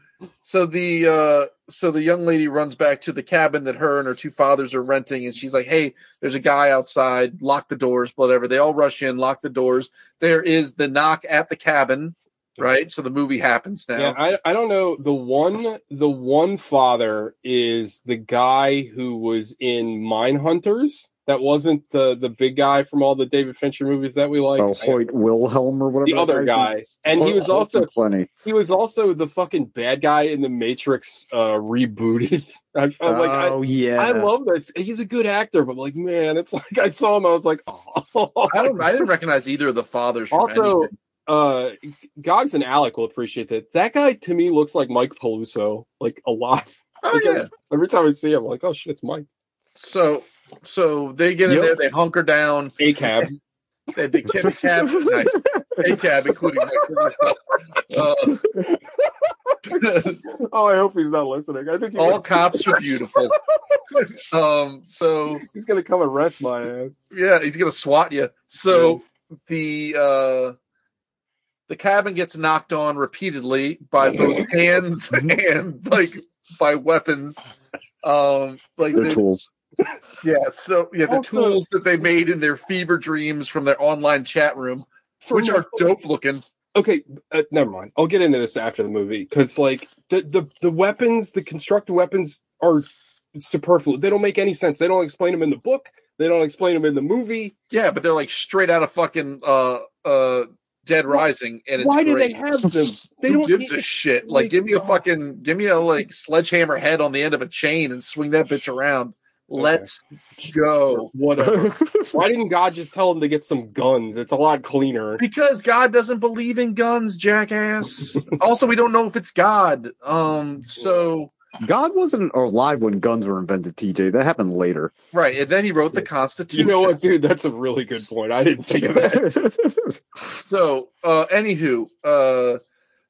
so the uh, so the young lady runs back to the cabin that her and her two fathers are renting, and she's like, "Hey, there's a guy outside. Lock the doors, whatever." They all rush in, lock the doors. There is the knock at the cabin, right? So the movie happens now. Yeah, I I don't know. The one the one father is the guy who was in Mindhunters. That wasn't the the big guy from all the David Fincher movies that we like. oh, Hoyt Wilhelm or whatever. the other guy's guy, name is. and he was also plenty. he was also the fucking bad guy in the Matrix uh rebooted. I, I'm like, I, oh yeah, I love that. He's a good actor, but like, man, it's like I saw him, I was like, oh. I don't. I didn't recognize either of the fathers. From Also, anything. uh Gogs and Alec will appreciate that. That guy to me looks like Mike Peluso, like a lot. oh Like, yeah. Every time I see him, I'm like, oh shit, it's Mike. So so they get in Yep. there, they hunker down, A cab. they, they get the cab, nice. a cab, including uh, oh, I hope he's not listening. I think he all cops are beautiful. um, so he's gonna come arrest my ass. yeah, he's gonna swat you. So the uh, the cabin gets knocked on repeatedly by both hands and like by weapons. Um, like Their the- tools. Yeah, so yeah, the Also- tools that they made in their fever dreams from their online chat room, which are dope looking. okay uh, never mind i'll get into this after the movie because like the, the the weapons the constructed weapons are superfluous they don't make any sense they don't explain them in the book they don't explain them in the movie Yeah, but they're like straight out of fucking uh uh Dead Rising, and it's why do great. they have them they Who don't gives a shit? Like, give me a fucking, give me a like sledgehammer head on the end of a chain and swing that bitch around. Let's go. whatever why didn't god just tell him to get some guns it's a lot cleaner Because God doesn't believe in guns, jackass. also, we don't know if it's God. Um, so God wasn't alive when guns were invented. TJ, that happened later. right, and then he wrote the Constitution. you know what dude that's a really good point i didn't think of that So, uh, anywho, uh,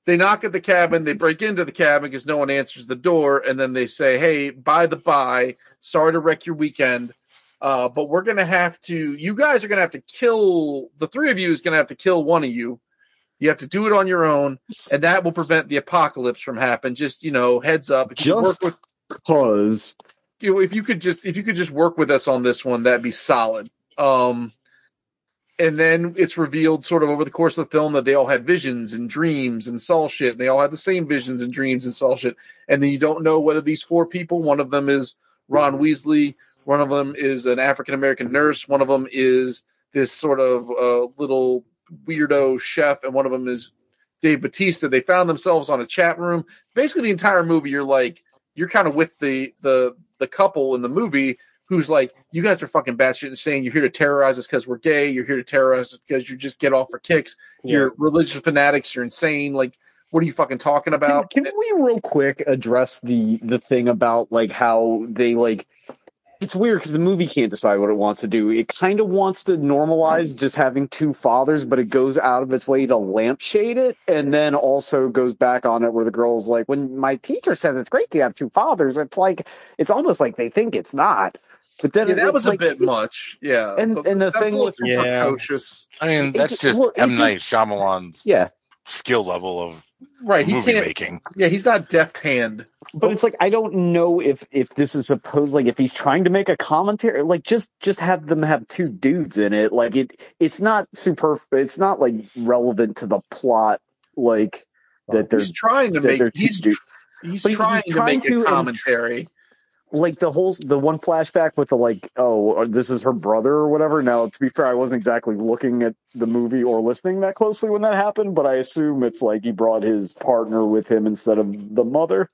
they knock at the cabin. They break into the cabin because no one answers the door, and then they say, "Hey, by the by, sorry to wreck your weekend, uh, but we're gonna have to. You guys are gonna have to kill the three of you. Is gonna have to kill one of you. You have to do it on your own, and that will prevent the apocalypse from happening. Just you know, heads up. If you Just- work with Cause you know, if you could just if you could just work with us on this one, that'd be solid. Um, and then it's revealed sort of over the course of the film that they all had visions and dreams and saw shit. And they all had the same visions and dreams and saw shit. And then you don't know whether these four people, one of them is Ron Weasley, one of them is an African American nurse, one of them is this sort of uh, little weirdo chef, and one of them is Dave Bautista. They found themselves on a chat room. Basically, the entire movie, you're like, you're kind of with the the the couple in the movie who's like, you guys are fucking batshit insane. You're here to terrorize us because we're gay. You're here to terrorize us because you just get off for kicks. You're religious fanatics. You're insane. Like, what are you fucking talking about? Can, can we real quick address the the thing about like how they like it's weird because the movie can't decide what it wants to do. It kind of wants to normalize just having two fathers, but it goes out of its way to lampshade it, and then also goes back on it where the girl's like, "When my teacher says it's great to have two fathers, it's like it's almost like they think it's not." But then Yeah, that was like, a bit much. Yeah, And- and the that's thing little with- Yeah. precocious. I mean, It's- that's just well, it M just- Night Shyamalan's Yeah, skill level of Right, he movie can't. making. Yeah, he's not deft hand. but it's like I don't know if if this is supposed like if he's trying to make a commentary, like just just have them have two dudes in it. Like it, it's not super. It's not like relevant to the plot. Like that they're He's trying to make. they're two He's, he's But he's trying to make to, a and- commentary. Like the whole the one flashback with the like oh this is her brother or whatever. Now to be fair i wasn't exactly looking at the movie or listening that closely when that happened but i assume it's like he brought his partner with him instead of the mother.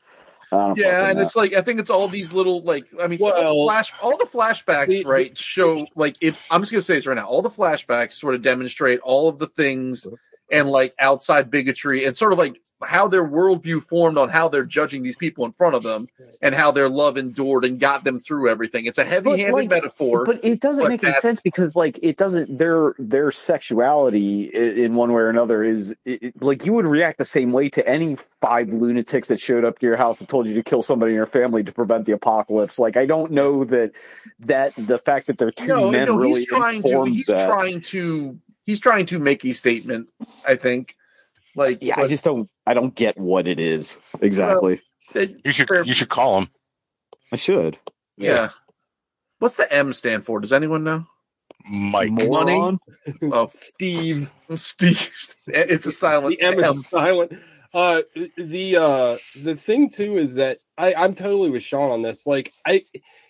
Yeah, and know. it's like I think it's all these little like I mean so Well, flash all the flashbacks the- right show like if I'm just gonna say this right now all the flashbacks sort of demonstrate all of the things uh-huh. and like outside bigotry and sort of like how their worldview formed on how they're judging these people in front of them and how their love endured and got them through everything. It's a heavy-handed like, metaphor. but it doesn't but make any sense because like it doesn't their their sexuality in one way or another is it, like you would react the same way to any five lunatics that showed up to your house and told you to kill somebody in your family to prevent the apocalypse like i don't know that that the fact that they're two no, men no, really he's trying to he's that trying to he's trying to make a statement, I think. Like yeah i just don't i don't get what it is exactly it- You should Fair- you should call him. i should yeah. What's the M stand for? Does anyone know? Mike. Moron? Oh, Steve. Steve. It's a silent the M M. is silent. Uh, the uh, the thing too is that I I'm totally with Sean on this. Like I,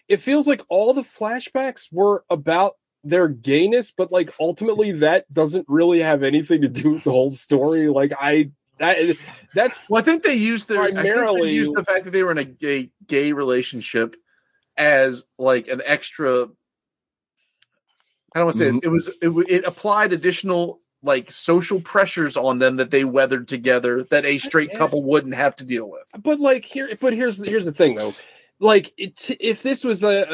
it feels like all the flashbacks were about their gayness, but like ultimately that doesn't really have anything to do with the whole story. Like I that that's Well, I think they used their primarily used the fact that they were in a gay gay relationship as like an extra. I don't want to say this. Mm-hmm. it was it, it applied additional like social pressures on them that they weathered together that a straight couple wouldn't have to deal with. but like here but here's here's the thing though like it, if this was a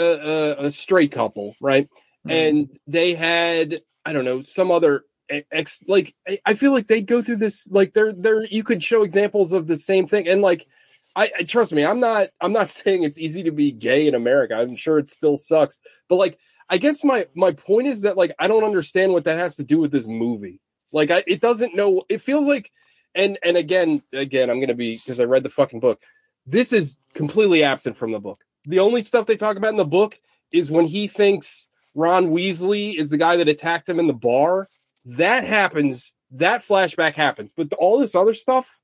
a- a straight couple right and they had i don't know some other ex like I- feel like they'd go through this like they're they're you could show examples of the same thing. And like I, I trust me i'm not i'm not saying it's easy to be gay in america. I'm sure it still sucks. But like i guess my my point is that like i don't understand what that has to do with this movie. Like I, it doesn't know it feels like and and again again i'm gonna be because i read the fucking book. This is completely absent from the book. The only stuff they talk about in the book is when he thinks ron weasley is the guy that attacked him in the bar. That happens that flashback happens but all this other stuff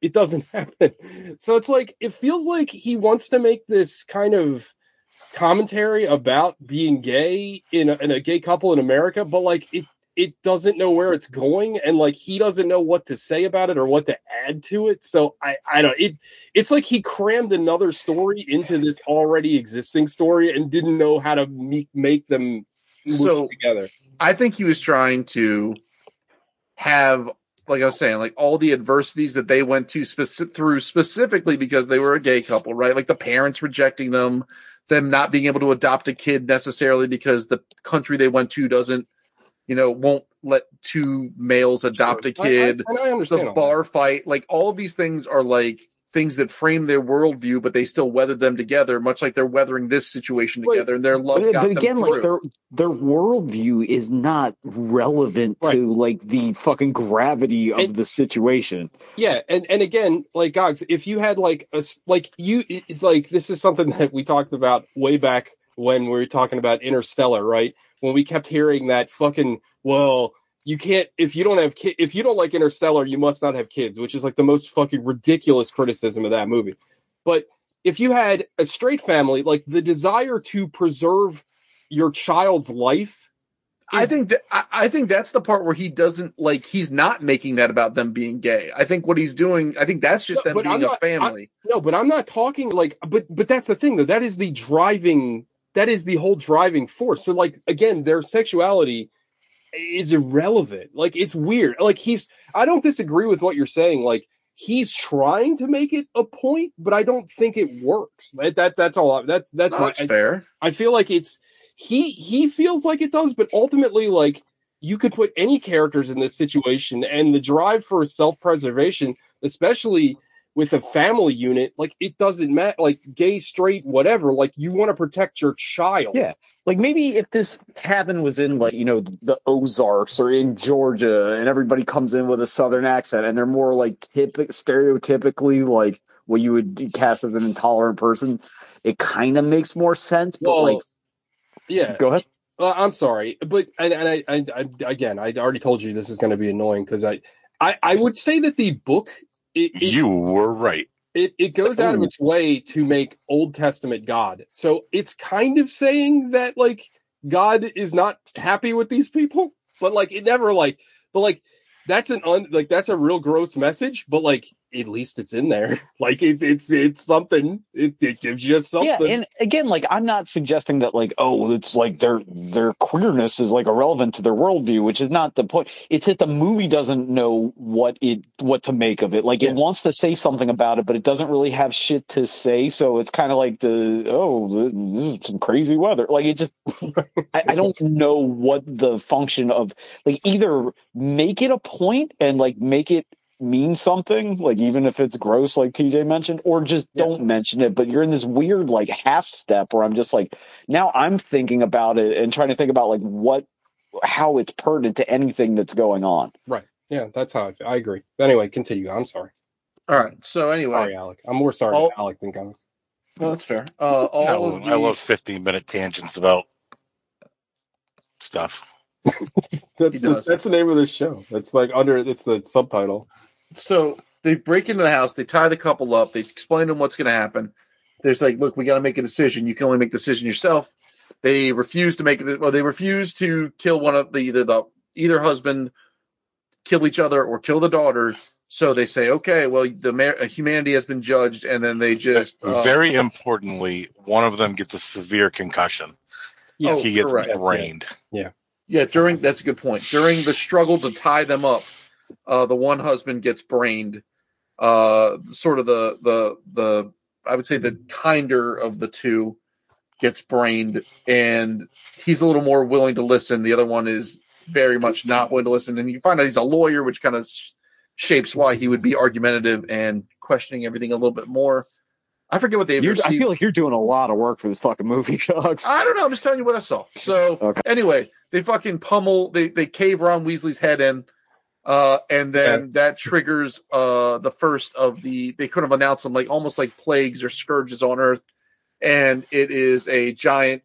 it doesn't happen. So it's like it feels like he wants to make this kind of commentary about being gay in a, in a gay couple in america but like it it doesn't know where it's going and like he doesn't know what to say about it or what to add to it so i i don't it it's like he crammed another story into this already existing story and didn't know how to make, make them So- together I think he was trying to have, like I was saying, like all the adversities that they went to speci- through specifically because they were a gay couple, right? Like the parents rejecting them, them not being able to adopt a kid necessarily because the country they went to doesn't, you know, won't let two males adopt a kid. and I, understand the all that. bar fight, like all of these things are like things that frame their worldview, but they still weather them together, much like they're weathering this situation Wait, together, and their love. But, got but them again, like their their worldview is not relevant Right. to like the fucking gravity of And- the situation. Yeah, and and again, like Gogs, if you had like a s- like you it's like this is something that we talked about way back when we were talking about Interstellar, right? When we kept hearing that fucking well, you can't if you don't have ki- if you don't like Interstellar, you must not have kids, which is like the most fucking ridiculous criticism of that movie. But if you had a straight family, like the desire to preserve your child's life, I think that I, I think that's the part where he doesn't like he's not making that about them being gay. I think what he's doing, I think that's just No, them being I'm a not- family. No, but I'm not talking like but but that's the thing though. That is the driving that is the whole driving force. So like again, their sexuality is irrelevant. Like it's weird. Like he's I don't disagree with what you're saying. Like he's trying to make it a point, but I don't think it works. That, that that's all. I, that's that's No, that's I, fair. I feel like it's he he feels like it does, but ultimately like you could put any characters in this situation and the drive for self-preservation, especially with a family unit, like it doesn't matter like gay, straight, whatever, like you want to protect your child. Yeah. Like maybe if this cabin was in like, you know, the Ozarks or in Georgia and everybody comes in with a southern accent and they're more like typic stereotypically like what you would cast as an intolerant person, it kind of makes more sense. But Well, like yeah. go ahead. Uh, I'm sorry, but and, and I, I, I again, I already told you this is going to be annoying because I, I, I would say that the book it, it, You were right. it, it goes out of oh. its way to make Old Testament God. So it's kind of saying that like God is not happy with these people, but like it never like, but like that's an un like that's a real gross message, but like at least it's in there. Like it, it's it's something. It, it gives you something. Yeah, and again, like I'm not suggesting that like oh, it's like their their queerness is like irrelevant to their worldview, which is not the point. It's that the movie doesn't know what it what to make of it. Like Yeah. it wants to say something about it, but it doesn't really have shit to say. So it's kind of like the oh, this is some crazy weather. Like it just I, I don't know what the function of like either make it a point and like make it mean something like even if it's gross like tj mentioned or just Yeah. don't mention it but you're in this weird like half step where i'm just like now i'm thinking about it and trying to think about like what how it's pertinent to anything that's going on Right. yeah, that's how I, feel. I agree. Anyway, continue. I'm sorry. All right. So anyway, Sorry, Alec. I'm more sorry All- to Alec than Alex. well, that's fair. Uh, all I, of love- these, I love 15 minute tangents about stuff. That's the, that's the name of the show. That's like under it's the subtitle. So they break into the house, they tie the couple up, they explain to them what's going to happen. There's like, look, we got to make a decision. You can only make the decision yourself. They refuse to make it. Well, they refuse to kill one of the either the either husband, kill each other, or kill the daughter. So they say, okay, well, the ma- humanity has been judged, and then they just uh, Very importantly, one of them gets a severe concussion. Yeah, Oh, he gets correct. brained. Yeah, during that's a good point. During the struggle to tie them up, uh, the one husband gets brained. Uh, sort of the the the I would say the kinder of the two gets brained, and he's a little more willing to listen. The other one is very much not willing to listen, and you find out he's a lawyer, which kind of shapes why he would be argumentative and questioning everything a little bit more. I forget what they I feel like you're doing a lot of work for this fucking movie, Chucks. I don't know. I'm just telling you what I saw. So Okay. anyway, they fucking pummel. They they cave Ron Weasley's head in, uh, and then that triggers uh the first of the. They could have announced them like almost like plagues or scourges on Earth, and it is a giant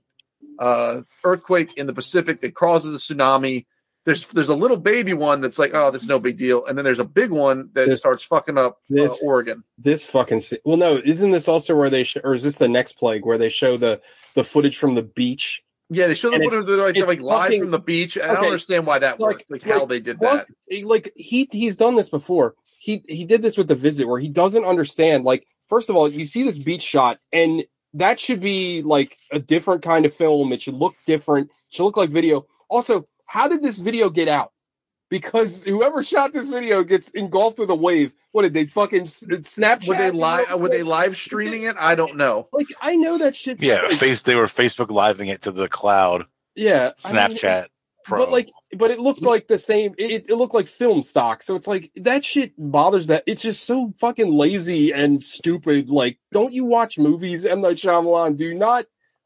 uh earthquake in the Pacific that causes a tsunami. There's there's a little baby one that's like oh this is no big deal, and then there's a big one that This- starts fucking up uh, Oregon. This fucking well, no, isn't this also where they sh- or is this the next plague where they show the the footage from the beach? Yeah, they show them And what they're like, like live fucking- from the beach, I don't understand why that like- worked, like how they did that. like he he's done this before. He he did this with the visit where he doesn't understand. Like first of all, you see this beach shot, and that should be like a different kind of film. It should look different. It should look like video. Also, how did this video get out? Because whoever shot this video gets engulfed with a wave. What did they fucking s- Snapchat? Were they live? Were they live streaming it? I don't know. Like I know that shit. Yeah, fake. face. They were Facebook living it to the cloud. yeah, I mean, Snapchat Pro. But like, but it looked like the same. It, it looked like film stock. So it's like that shit bothers that. It's just so fucking lazy and stupid. Like, don't you watch movies? M Night Shyamalan. Do not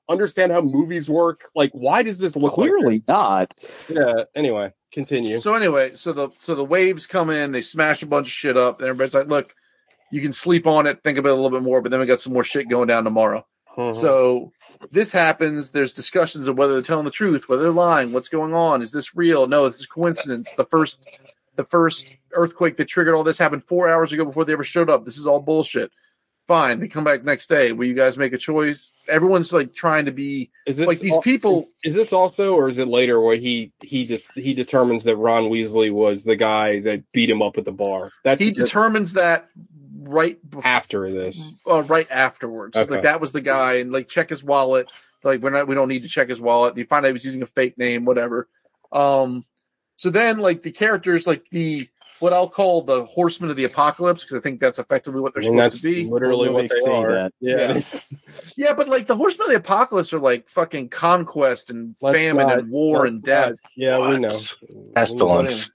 understand how movies work. Like, why does this look Clearly not. Yeah. Anyway, continue. So anyway, so the so the waves come in, they smash a bunch of shit up, and everybody's like, "Look, you can sleep on it, think about it a little bit more, but then we got some more shit going down tomorrow." Mhm. So this happens. There's discussions of whether they're telling the truth, whether they're lying, what's going on, is this real? No, this is coincidence. The first, the first earthquake that triggered all this happened four hours ago before they ever showed up. This is all bullshit. Fine, they come back next day. Will you guys make a choice? Everyone's like trying to be Is this like these al- people. Is this also, or is it later where he he de- he determines that Ron Weasley was the guy that beat him up at the bar? That's He determines that right before, after this. uh, right afterwards. Okay. like that was the guy, and like check his wallet. Like we're not, we don't need to check his wallet. You find out he was using a fake name, whatever. Um, so then like the characters, like the what I'll call the Horsemen of the Apocalypse, because I think that's effectively what they're I mean, supposed that's to be. literally what they they say are. that. Yeah, Yeah. Yeah, but like the Horsemen of the Apocalypse are like fucking conquest and let's famine not- and war and death. not- yeah, we know. Pestilence.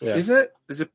Yeah. Is it? Is it?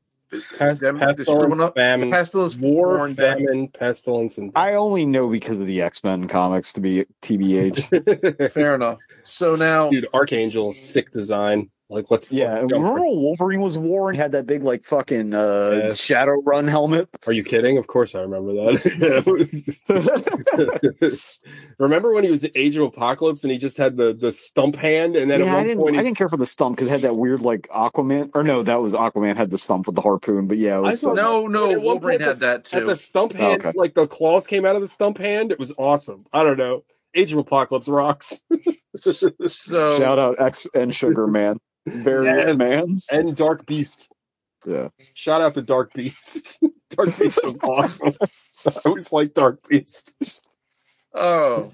Pest- them pestilence, up? famine, Pestilence, war, and death. famine, pestilence, and I only know because of the X Men comics to be TBH. Fair enough. So now, Dude, Archangel, sick design. Like, let's yeah, go remember for- when Wolverine was war and had that big like fucking uh, Yeah. Shadow Run helmet? Are you kidding? Of course I remember that. remember when he was the Age of Apocalypse and he just had the the stump hand and then yeah, at I didn't. point I didn't care for the stump because it had that weird like Aquaman. Or no, that was Aquaman had the stump with the harpoon. But yeah, it I was. thought- uh, no, no, Wolverine point had that at too. the stump Oh, hand, okay. like the claws came out of the stump hand. It was awesome. I don't know. Age of Apocalypse rocks. So shout out X and Sugar Man, various Yes. mans. and Dark Beast. yeah, Shout out to Dark Beast. Dark Beast was awesome. I always like Dark Beast. Oh,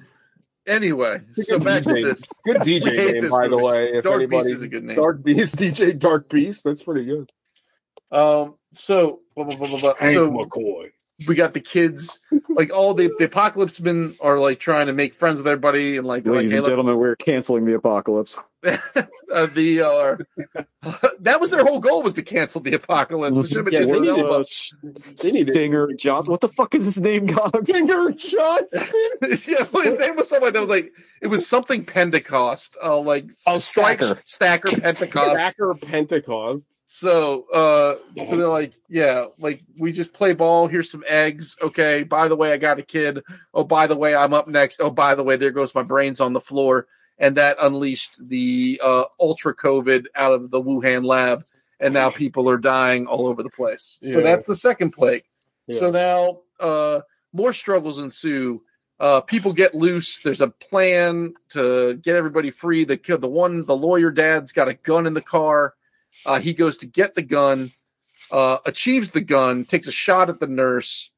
anyway, so Good back to DJ. this. Good DJ name, this by the way. If Dark anybody, Beast is a good name. Dark Beast, DJ Dark Beast. That's pretty good. Um, so blah, blah, blah, blah, blah. Hank so McCoy. we got the kids, like all the the apocalypse men are like trying to make friends with everybody and like, they're like ladies hey, and look, gentlemen, we're canceling the apocalypse. Uh, the uh, that was their whole goal was to cancel the apocalypse. It been Yeah, they Idris need Elba. Uh, They need Stinger Johnson. What the fuck is his name, Gogs? Finger Johnson. yeah, well, his name was something that was like it was something Pentecost, uh, like Oh, strike Stacker. stacker Pentecost. Cracker Pentecost. So, uh, so they're like, yeah, like we just play ball. Here's some eggs. Okay. By the way, I got a kid. Oh, by the way, I'm up next. Oh, by the way, there goes my brains on the floor. And that unleashed the uh, ultra COVID out of the Wuhan lab. And now people are dying all over the place. So that's the second plague. Yeah. So now uh, more struggles ensue. Uh, people get loose. There's a plan to get everybody free. The the one the lawyer dad's got a gun in the car. Uh, he goes to get the gun, uh, achieves the gun, takes a shot at the nurse.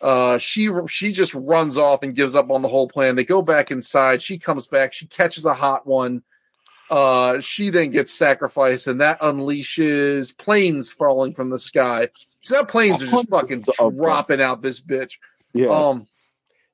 Uh, she she just runs off and gives up on the whole plan. They go back inside. She comes back. She catches a hot one. Uh, she then gets sacrificed, and that unleashes planes falling from the sky. So that planes are just fucking Hundreds of them. dropping out this bitch. Yeah, Um,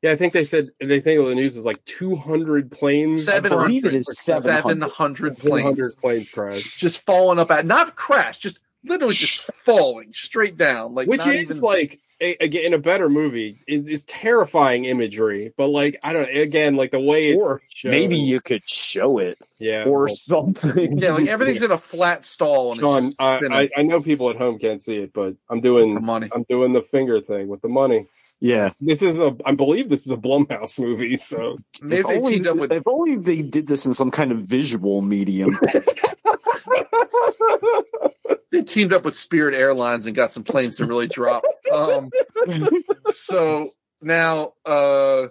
Yeah, I think they said they think the news is like 200 planes. Seven I believe hundred. it is 700. seven hundred planes 700 planes crashed. just falling up at not crash, just literally just falling straight down. Like Which not is even- like a, again in a better movie is, is terrifying imagery, but like I don't again like the way it's Or shown, maybe you could show it yeah or well, something. yeah, like everything's in a flat stall and Sean, it's just I, I, I know people at home can't see it, but I'm for doing money. I'm doing the finger thing with the money. Yeah. This is a I believe this is a Blumhouse movie, so Maybe if they only, teamed up with if only they did this in some kind of visual medium. they teamed up with Spirit Airlines and got some planes to really drop. Um, so now uh,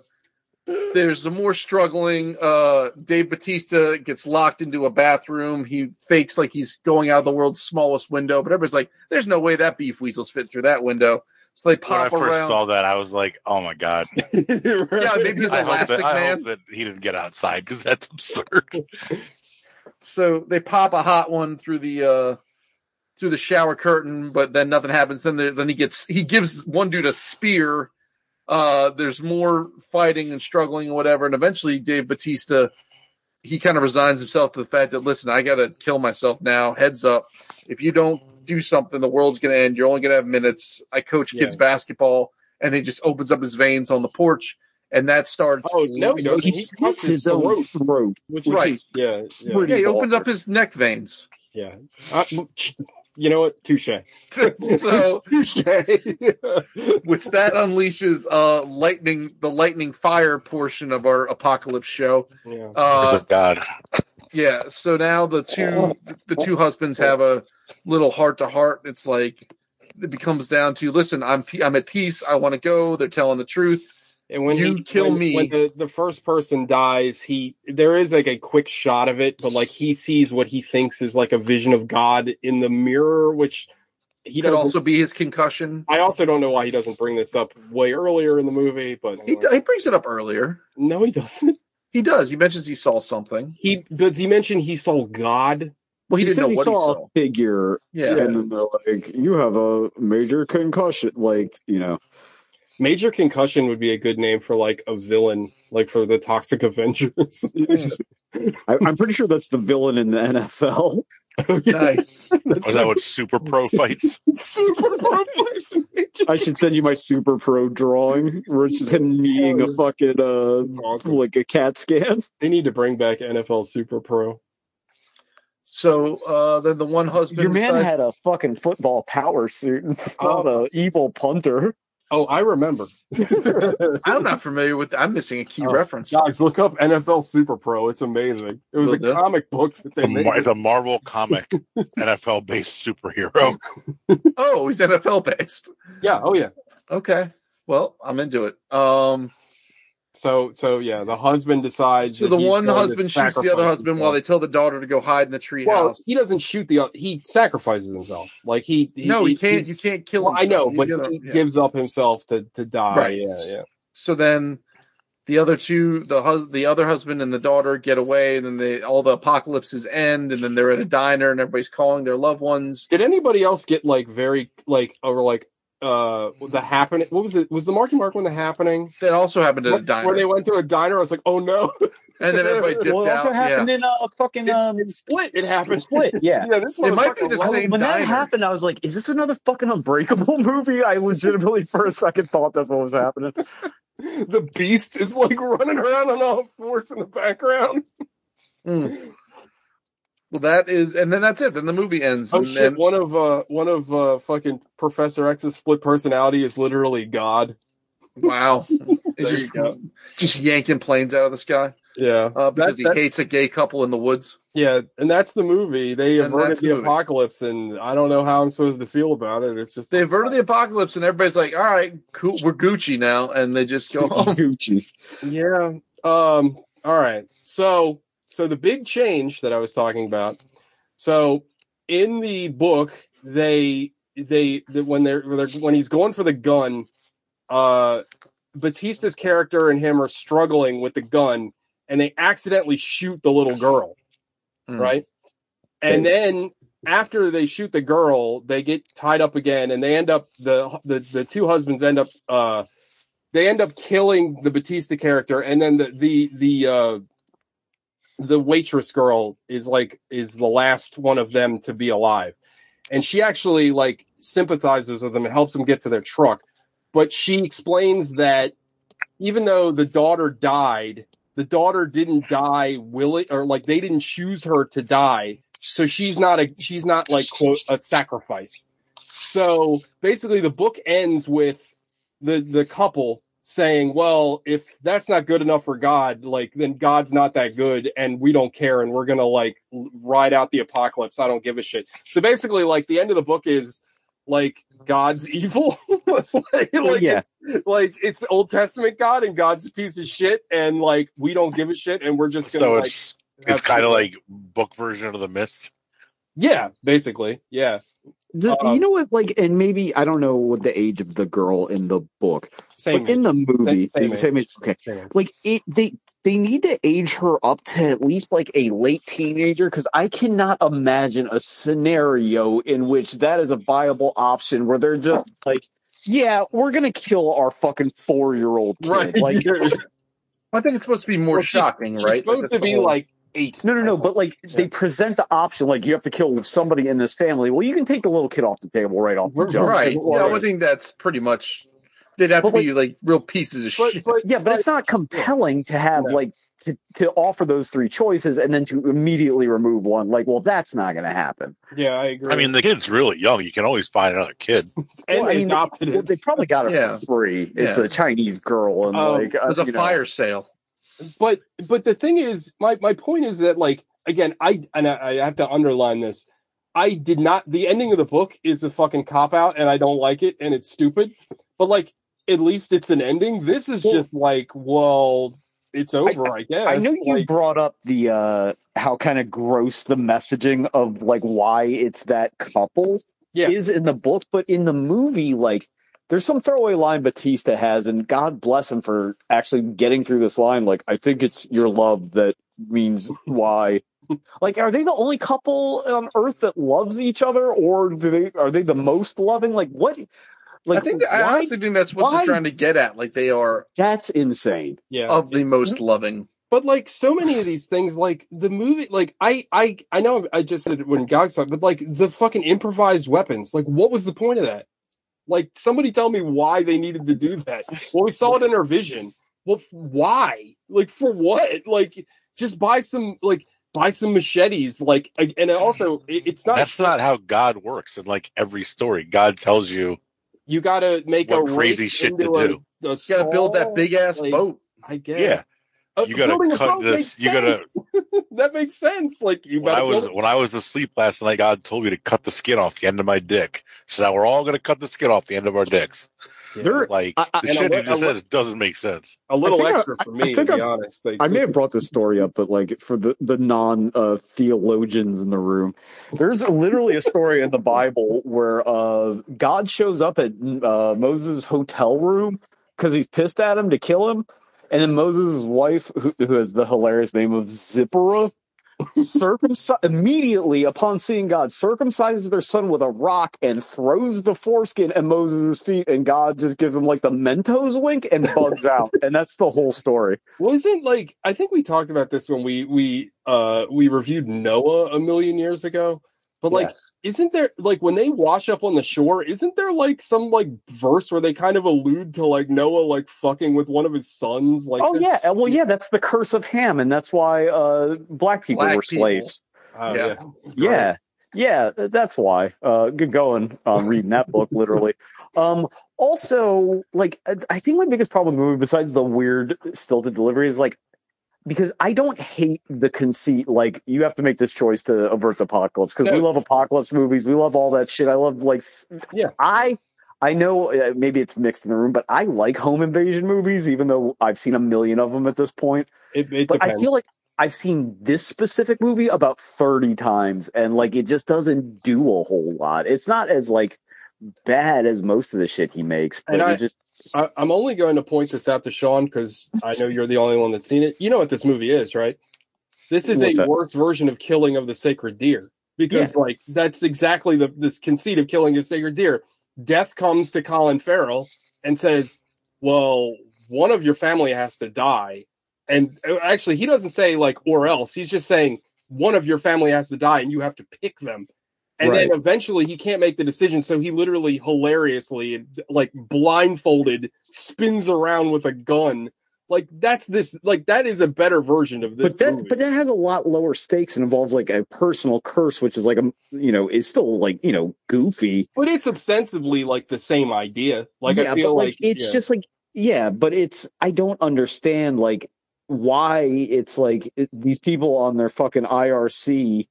there's some more struggling. Uh, Dave Bautista gets locked into a bathroom. He fakes like he's going out of the world's smallest window, but everybody's like, "There's no way that beef weasels fit through that window." So they pop When I pop first around. saw that, I was like, "Oh my god!" Yeah, maybe he's I hope, Elastic that, I Man. hope that he didn't get outside because that's absurd. so they pop a hot one through the uh through the shower curtain but then nothing happens then there, then he gets he gives one dude a spear uh there's more fighting and struggling and whatever and eventually dave bautista he kind of resigns himself to the fact that listen i gotta kill myself now heads up if you don't do something the world's gonna end you're only gonna have minutes i coach kids Yeah. basketball and he just opens up his veins on the porch and that starts Oh no, he doesn't. he He slits his his own throat, throat. which Right. is yeah, yeah, Pretty yeah he opens up his neck veins yeah. Uh, you know what? Touche. so Touche. which that unleashes uh lightning the lightning fire portion of our apocalypse show. yeah. Uh of God. yeah, so now the two the two husbands have a little heart to heart. It's like it becomes down to listen, I'm I'm at peace. I want to go. They're telling the truth. And when You he, kill when, me. when the, the first person dies, he there is like a quick shot of it, but like he sees what he thinks is like a vision of God in the mirror, which he Could also be his concussion. I also don't know why he doesn't bring this up way earlier in the movie, but He, he brings it up earlier. no, he doesn't. He does. He mentions he saw something. He does he mention he saw God? Well, he, he didn't said know he what saw, he saw. a figure, Yeah. and then they're like, "You have a major concussion." Like, you know, Major concussion would be a good name for like a villain, like for the Toxic Avengers. I, I'm pretty sure that's the villain in the NFL. Nice. That's Was that what Super Pro fights? super Pro fights. I should send you my super pro drawing where it's just him kneeing a fucking uh awesome. like a cat scan. They need to bring back NFL Super Pro. So uh, then the one husband. Your man decides- had a fucking football power suit and fought a evil punter. Oh, I remember. I'm not familiar with. I'm missing a key Oh, reference. Guys, look up NFL Super Pro. It's amazing. It was Will a do. comic book that The, they made. Mar- the Marvel comic NFL based superhero. Oh, he's NFL based. Yeah. Oh, yeah. Okay. Well, I'm into it. Um, So, so yeah, the husband decides. so the one husband shoots the other husband while they tell the daughter to go hide in the tree Well, house. he doesn't shoot the. He sacrifices himself. Like he. he no, he can't. You can't kill. well, I know, but gonna- he yeah. gives up himself to to die. Right. Yeah, yeah. So then, the other two, the hus- the other husband and the daughter, get away, and then they all the apocalypses end, and then they're at a diner, and everybody's calling their loved ones. Did anybody else get like very like or like uh the happening? What was it? Was the Marky Mark one the happening? That also happened at a diner, Where they went to a diner, I was like, oh no. and then everybody dipped Well, it also out. happened Yeah. in a fucking um It split. It happened. split. Yeah. Yeah, this one It might be the When- same when that happened, I was like, "Is this another fucking Unbreakable movie?" I legitimately, for a second, thought that's what was happening. The beast is like running around on all fours in the background. Mm. Well, that is, and then that's it. Then the movie ends. Oh and shit! then- One of uh one of uh fucking Professor X's split personality is literally God. wow, just, just yanking planes out of the sky Yeah, uh, because That- he that- hates a gay couple in the woods. yeah, and that's the movie. They And averted the, the apocalypse, and I don't know how I'm supposed to feel about it. It's just They averted the apocalypse, and everybody's like, "All right, cool, we're Gucci now," and they just go home. Gucci. Yeah. Um. All right. So, so the big change that I was talking about. So, in the book, they they, they when they're, when they're when he's going for the gun, uh, Bautista's character and him are struggling with the gun, and they accidentally shoot the little girl, Hmm. right? And then after they shoot the girl, they get tied up again, and they end up the the the two husbands end up uh they end up killing the Bautista character, and then the the the uh the waitress girl is like is the last one of them to be alive, and she actually like sympathizes with them and helps them get to their truck, but she explains that even though the daughter died, the daughter didn't die willing or like they didn't choose her to die, so she's not a she's not like quote a sacrifice. So basically, the book ends with the the couple saying, "Well, if that's not good enough for God, like then God's not that good, and we don't care, and we're gonna like ride out the apocalypse. I don't give a shit." So basically, like the end of the book is like God's evil, like, yeah. like it's Old Testament God, and God's a piece of shit, and like we don't give a shit, and we're just gonna So like, it's it's kind of like book version of the mist. yeah, basically, yeah, The, Um, you know what? Like, and maybe I don't know what the age of the girl in the book, same. but in the movie, Same- same same age. Okay, same. like it, they they need to age her up to at least like a late teenager because I cannot imagine a scenario in which that is a viable option where they're just like, yeah, we're gonna kill our fucking four year old kid. right? Like, I think it's supposed to be more Well, shocking, She's right? supposed That's to be whole- like eight. no, no, no. But like, they present the option like you have to kill somebody in this family. Well, you can take the little kid off the table right off the jump. right. Well, Yeah, I would think that's pretty much. They'd have to But, be like real pieces of But, shit. but Yeah, but it's not compelling to have No. like to, to offer those three choices and then to immediately remove one, like, well, that's not going to happen. Yeah, I agree. I mean, the kid's really young. You can always find another kid. and Well, I mean, adopted Well, it. they probably got it Yeah. for free. It's Yeah. a Chinese girl, and Oh, like It was uh, a you know, fire sale. But but the thing is my my point is that like again i and I, I have to underline this. I did not the ending of the book is a fucking cop out and i don't like it and it's stupid. But like at least it's an ending. This is Well- just like well it's over i, guess. I know you Like, brought up the uh how kind of gross the messaging of like why it's that couple Yeah. is in the book, but in the movie, like there's some throwaway line Bautista has, and God bless him for actually getting through this line. Like, I think it's your love that means why. like, are they the only couple on Earth that loves each other, or do they are they the most loving? Like, what? Like, I think that, I why- honestly think that's what why- they're trying to get at. Like they are that's insane. yeah of the most mm-hmm. loving. but like so many of these things like the movie like i i i know i just said it when guys talk but like the fucking improvised weapons like what was the point of that like somebody tell me why they needed to do that well we saw it in our vision well f- why like for what like just buy some like buy some machetes like and also it's not That's not how God works. In like every story, God tells you you gotta make a crazy shit to a- do. a You got to build that big ass like, boat. i guess Yeah. Uh, You gotta cut this- makes you gotta- that makes sense like you when I was build- when I was asleep last night, God told me to cut the skin off the end of my dick. So now we're all gonna cut the skin off the end of our dicks. There- Like I- I- the shit he just says doesn't make sense. a little I think I- extra for I me, think to be I- honest. Like, I may have brought this story up, but like for the the non uh, theologians in the room, there's literally a story in the Bible where uh, God shows up at uh, Moses' hotel room because he's pissed at him to kill him, and then Moses' wife, who, who has the hilarious name of Zipporah, circumci- immediately upon seeing God circumcises their son with a rock and throws the foreskin at Moses' feet, and God just gives him like the Mentos wink and bugs out, and that's the whole story. wasn't like I think we talked about this when we we uh we reviewed Noah a million years ago. But like, isn't there like when they wash up on the shore? Isn't there like some like verse where they kind of allude to like Noah like fucking with one of his sons? Like, oh yeah, uh, well yeah, that's the curse of Ham, and that's why uh, black people Black were people. slaves. Oh, Yeah. Yeah, yeah, th- that's why. Uh, good going. Um, reading that book literally. Um, also, like I- I think my biggest problem with the movie, besides the weird stilted delivery, is like because I don't hate the conceit. Like you have to make this choice to avert the apocalypse because we love apocalypse movies. We love all that shit. I love like Yeah. I. I know uh, maybe it's mixed in the room, but I like home invasion movies, even though I've seen a million of them at this point It, it but I feel like I've seen this specific movie about 30 times and like it just doesn't do a whole lot. It's not as like bad as most of the shit he makes, but I- it just I, I'm only going to point this out to Sean because I know you're the only one that's seen it. You know what this movie is, right? This is What's a that? worse version of Killing of the Sacred Deer because, like, that's exactly the this conceit of killing a sacred deer. Death comes to Colin Farrell and says, "Well, one of your family has to die," and uh, actually, he doesn't say like "or else." He's just saying one of your family has to die, and you have to pick them. And then eventually he can't make the decision, so he literally hilariously, like blindfolded, spins around with a gun. Like that's this, like that is a better version of this. but that movie. but that has a lot lower stakes and involves like a personal curse, which is like a you know is still like you know goofy. But it's ostensibly like the same idea. Like yeah, I feel but like, like, it's yeah. just like yeah, but it's I don't understand like why it's like these people on their fucking IRC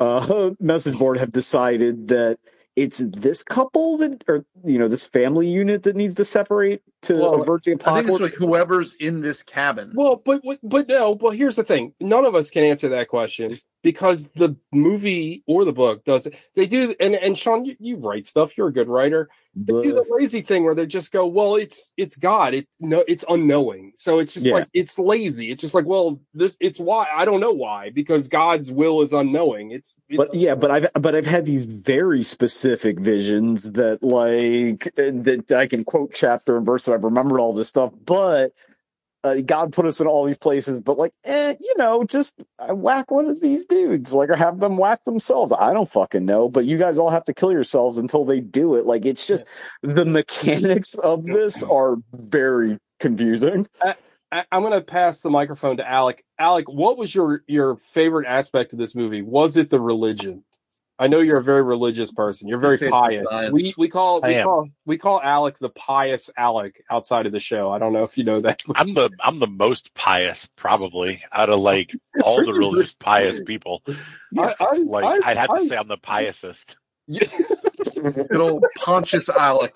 uh message board have decided that it's this couple that or you know this family unit that needs to separate to Well, avert the I think apocalypse. it's like whoever's in this cabin. Well, but but- but no. Well, here's the thing: none of us can answer that question because the movie or the book does it. They do, and and Sean, you, you write stuff. You're a good writer. They do the lazy thing where they just go, "Well, it's it's God. It no, it's unknowing." So it's just Yeah. like it's lazy. It's just like, well, this it's why I don't know why because God's will is unknowing. It's it's but yeah, but I've but I've had these very specific visions that like that I can quote chapter and verse. And I've remembered all this stuff, but uh, God put us in all these places. But like, eh, you know, just uh, whack one of these dudes, like, or have them whack themselves. I don't fucking know. But you guys all have to kill yourselves until they do it. Like, it's just the mechanics of this are very confusing. I, I'm going to pass the microphone to Alec. Alec, what was your your favorite aspect of this movie? Was it the religion? I know you're a very religious person. You're very say it's the pious. We we call we call we call Alec the pious Alec outside of the show. I don't know if you know that. I'm the I'm the most pious probably out of like all the religious pious people. I, I, Like I, I'd have to say I'm the piousest. Yeah. Good old Pontius Alec.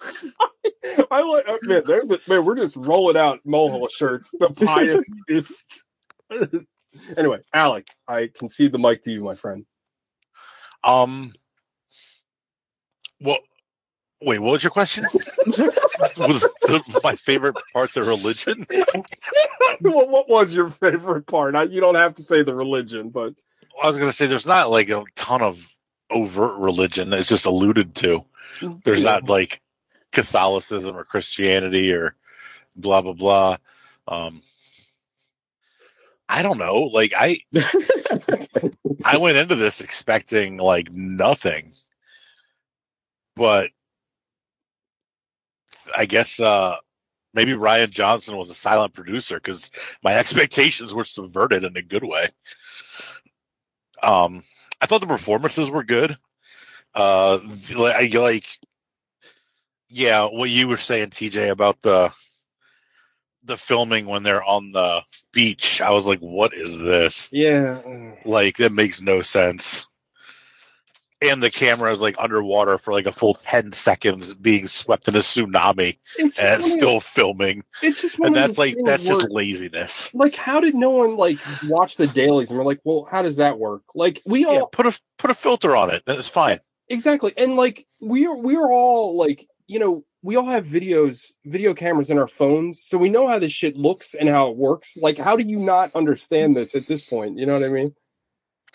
I like oh, man. There's a, man. We're just rolling out molehill shirts. The piousest. anyway, Alec, I concede the mic to you, my friend. Um. what? wait. What was your question? was the, my favorite part the religion? what, what was your favorite part? I, you don't have to say the religion, but I was gonna say there's not like a ton of overt religion. It's just alluded to. There's not like Catholicism or Christianity or blah blah blah. Um, I don't know. Like I, I went into this expecting like nothing, but I guess uh maybe Rian Johnson was a silent producer because my expectations were subverted in a good way. Um, I thought the performances were good. Uh, like, like yeah, what you were saying, TJ, about the the filming when they're on the beach, I was like, "What is this?" yeah. Like that makes no sense. And the camera is like underwater for like a full ten seconds, being swept in a tsunami, It's and it's one of still filming. it's just And that's like that's just laziness. like how did no one like watch the dailies and we're like, well, how does that work? Like we all Yeah, put a put a filter on it, and it's fine. exactly, and like we are we are all like you know we all have videos video cameras in our phones, so we know how this shit looks and how it works. Like, how do you not understand this at this point? You know what I mean?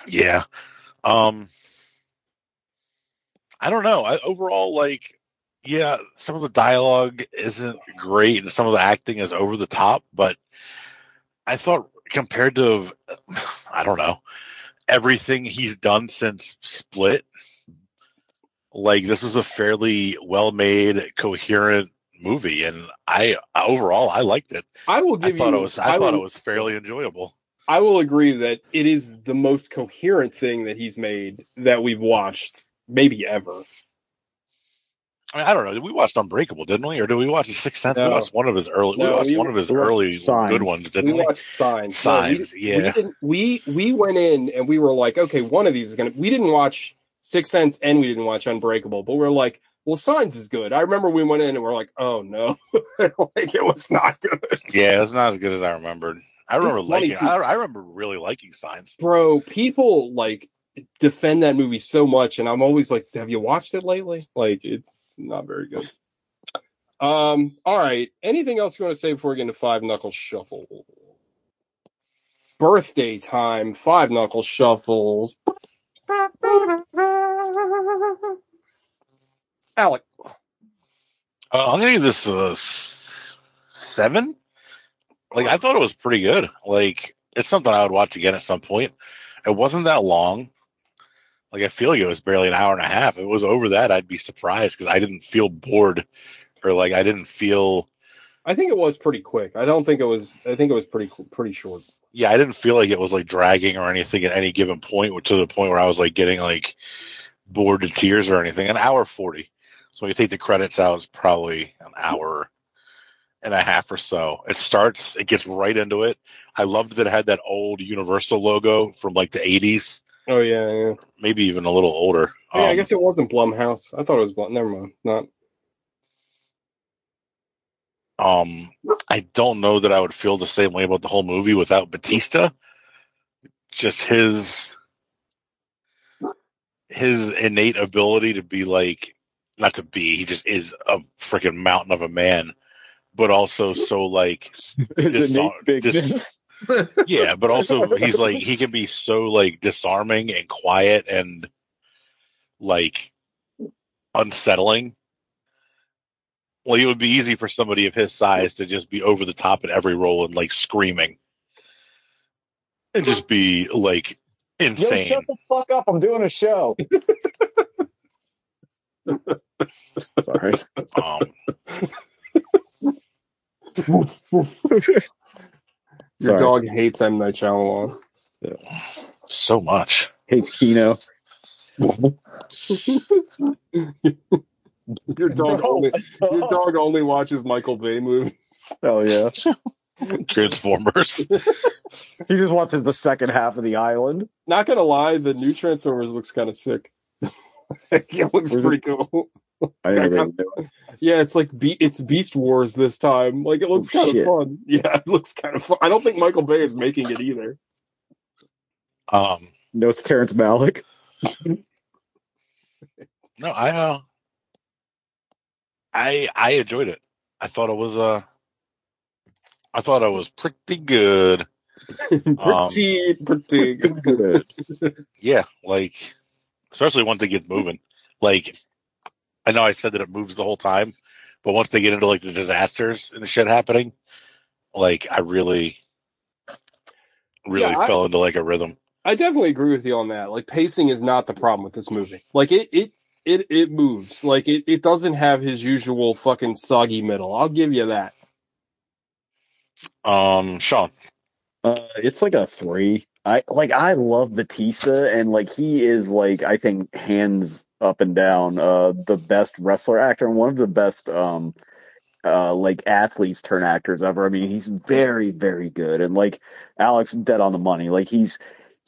Yeah. Um I don't know. I overall like yeah, some of the dialogue isn't great and some of the acting is over the top, but I thought compared to I don't know, everything he's done since Split, like this is a fairly well-made, coherent movie and I overall I liked it. I will give I thought you. it was I, thought will, it was fairly enjoyable. I will agree that it is the most coherent thing that he's made that we've watched, maybe ever. I mean, I don't know. We watched Unbreakable, didn't we? Or did we watch The Sixth Sense? No. We watched one of his early. No, we watched we- one of his early Signs. good ones, didn't we we? watched signs. Signs, No, we, yeah. We, didn't, we we went in and we were like, okay, one of these is gonna. We didn't watch Sixth Sense and we didn't watch Unbreakable, but we are like, well, Signs is good. I remember we went in and we're like, oh no, like it was not good, Yeah, it's not as good as I remembered. I remember It's liking. I, I remember really liking Signs. bro. People like defend that movie so much, and I'm always like, have you watched it lately? Like, it's not very good. Um. All right. Anything else you want to say before we get into Five Knuckle Shuffle? Birthday time. Five Knuckle Shuffles. Alec. Uh, I'm gonna give this a s- seven. Like I thought it was pretty good. Like it's something I would watch again at some point. It wasn't that long. Like I feel like it was barely an hour and a half. If it was over that, I'd be surprised because I didn't feel bored, or like I didn't feel. I think it was pretty quick. I don't think it was. I think it was pretty pretty short. yeah, I didn't feel like it was like dragging or anything at any given point to the point where I was like getting like bored to tears or anything. An hour 40. So when you take the credits out, it's probably an hour and a half or so. It starts, it gets right into it. I loved that it had that old Universal logo from like the 80s, Oh yeah, yeah. maybe even a little older. Yeah, I Um, guess it wasn't Blumhouse. I thought it was Blum. Never mind. Not. Um, I don't know that I would feel the same way about the whole movie without Bautista. Just his his innate ability to be like not to be, he just is a freaking mountain of a man, but also so like His Dis- bigness. dis- yeah, but also he's like he can be so like disarming and quiet and like unsettling. Well, it would be easy for somebody of his size to just be over the top in every role and like screaming and just be like Yo, insane. shut the fuck up! I'm doing a show. Sorry. Um, Woof, woof. Your Sorry. dog hates M Night Shyamalan. So much. hates Kino. Your dog only your dog only watches Michael Bay movies. Oh yeah, Transformers. he just watches the second half of the island. Not gonna lie, the new Transformers looks kind of sick. it looks Was it- pretty cool. I didn't know they were doing it. Yeah, it's like Be- it's Beast Wars this time. Like it looks Oh, kind of fun. Yeah, it looks kind of fun. I don't think Michael Bay is making it either. Um, No, it's Terrence Malick. no, I uh, I I enjoyed it. I thought it was uh, I thought it was pretty good. pretty, pretty good. Good. Yeah, like especially once it gets moving. Like I know I said that it moves the whole time, but once they get into like the disasters and the shit happening, like I really, really Yeah, I- fell into like a rhythm. I definitely agree with you on that. Like pacing is not the problem with this movie. Like it it it it moves. Like it, it doesn't have his usual fucking soggy middle. I'll give you that. Um, Sean, Uh, it's like a three. I like. I love Bautista, and like he is like I think hands up and down uh the best wrestler actor and one of the best um uh like athletes turn actors ever. I mean, he's very very good, and like Alex dead on the money. Like he's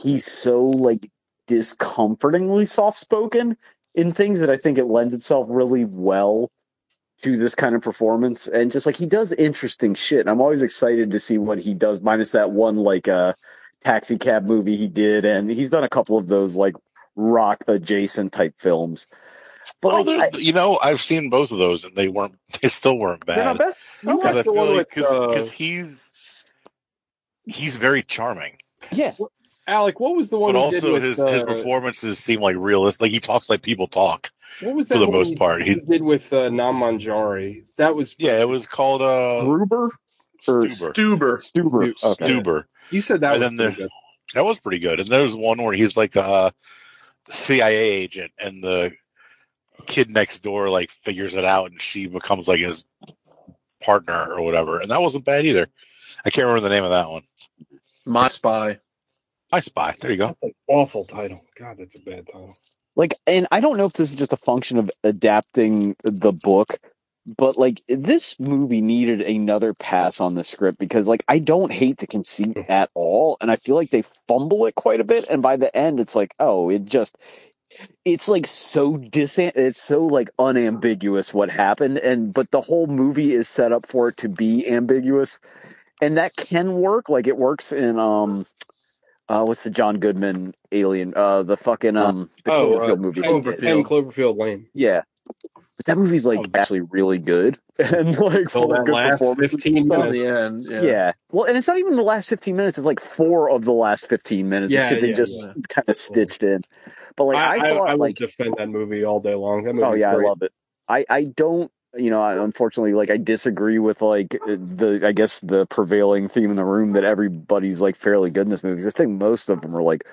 he's so like discomfortingly soft spoken in things that I think it lends itself really well to this kind of performance and just like he does interesting shit and i'm always excited to see what he does minus that one like uh taxi cab movie he did and he's done a couple of those like rock adjacent type films but oh, like, I, you know, I've seen both of those and they weren't, they still weren't bad. bad. I Because watched the feel one like with because uh, he's he's very charming, yeah Alec. What was the one but he did also with, his uh, his performances seem like realistic. Like he talks like people talk. What was for the most he- part. He He- did with uh, Nam Manjari. That was Yeah, it was called uh gruber or Stuber. Stuber. stuber Stu- okay Stuber. You said that And was then the- pretty good. That was pretty good. And there's one where he's like uh, a CIA agent, and the kid next door like figures it out, and she becomes like his partner or whatever. And that wasn't bad either. I can't remember the name of that one. My Spy. I Spy. There you go. That's an awful title. God, that's a bad title. like and i don't know if this is just a function of adapting the book but like this movie needed another pass on the script because like i don't hate the conceit at all and i feel like they fumble it quite a bit and by the end it's like oh it just it's like so dis it's so like unambiguous what happened and but the whole movie is set up for it to be ambiguous and that can work like it works in um uh what's the John Goodman alien uh the fucking um the Oh, Cloverfield uh, movie Ten, Cloverfield. Ten Cloverfield Lane. yeah but that movie's like Oh, actually really good and like Till full of that good last performances 15 and stuff. The end. Yeah. Yeah. Well, and it's not even the last 15 minutes. It's like four of the last 15 minutes. Yeah, of shit they yeah, just yeah. kind of stitched in. But like, I, I, I, thought, I would like, defend that movie all day long. That movie. oh yeah, great. I love it. I, I don't, you know, I, unfortunately, like, I disagree with like the, I guess the prevailing theme in the room that everybody's like fairly good in this movie. 'Cause I think most of them are like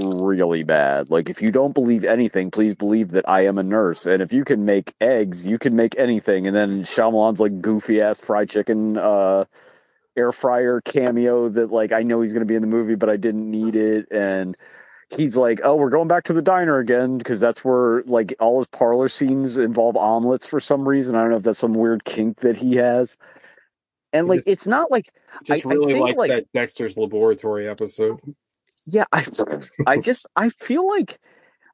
really bad. Like, if you don't believe anything, please believe that I am a nurse. And if you can make eggs, you can make anything. And then Shyamalan's like goofy ass fried chicken, uh, air fryer cameo that like I know he's going to be in the movie, but I didn't need it. And he's like, "Oh, we're going back to the diner again because that's where like all his parlor scenes involve omelets for some reason. I don't know if that's some weird kink that he has." And like, just- it's not like Just I- I really think, like, like- that Dexter's Laboratory episode. Yeah, I I just I feel like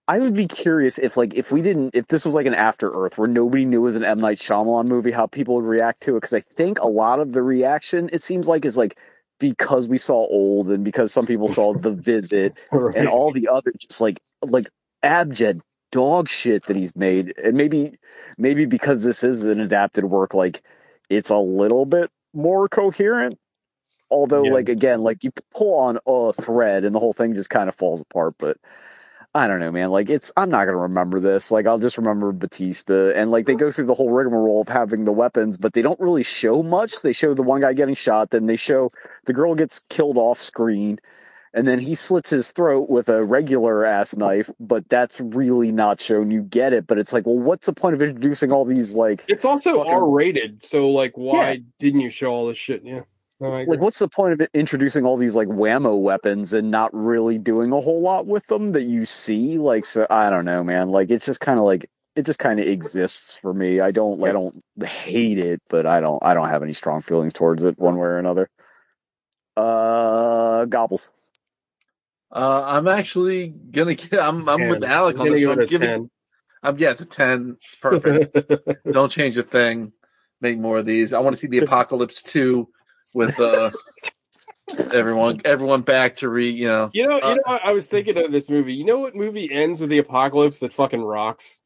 I would be curious if like if we didn't if this was like an After Earth where nobody knew it was an M Night Shyamalan movie, how people would react to it. Because I think a lot of the reaction it seems like is like because we saw old and because some people saw The Visit Right. and all the other just like like abject dog shit that he's made and maybe maybe because this is an adapted work like it's a little bit more coherent although Yeah. like again like you pull on a thread and the whole thing just kind of falls apart but I don't know, man. Like it's, I'm not gonna remember this. Like I'll just remember Bautista, and like they go through the whole rigmarole of having the weapons, but they don't really show much. They show the one guy getting shot, then they show the girl gets killed off screen, and then he slits his throat with a regular ass knife, but that's really not shown. You get it, but it's like, well, what's the point of introducing all these like It's also Fucking- R rated, so like, why Yeah. didn't you show all this shit? Yeah, No, like what's the point of it introducing all these like whammo weapons and not really doing a whole lot with them that you see? Like, so I don't know, man. Like, it's just kind of like it just kind of exists for me. I don't, I don't hate it, but I don't, I don't have any strong feelings towards it one way or another. Uh, gobbles. Uh, I'm actually gonna get. I'm I'm with Ten. Alec I'm on gonna this give one. it I'm giving. 10. I'm yeah, it's a ten. It's perfect. Don't change a thing. Make more of these. I want to see the Apocalypse two with uh everyone everyone back to re. You know, You know, Uh, you know what? I was thinking of this movie. You know what movie ends with the apocalypse that fucking rocks?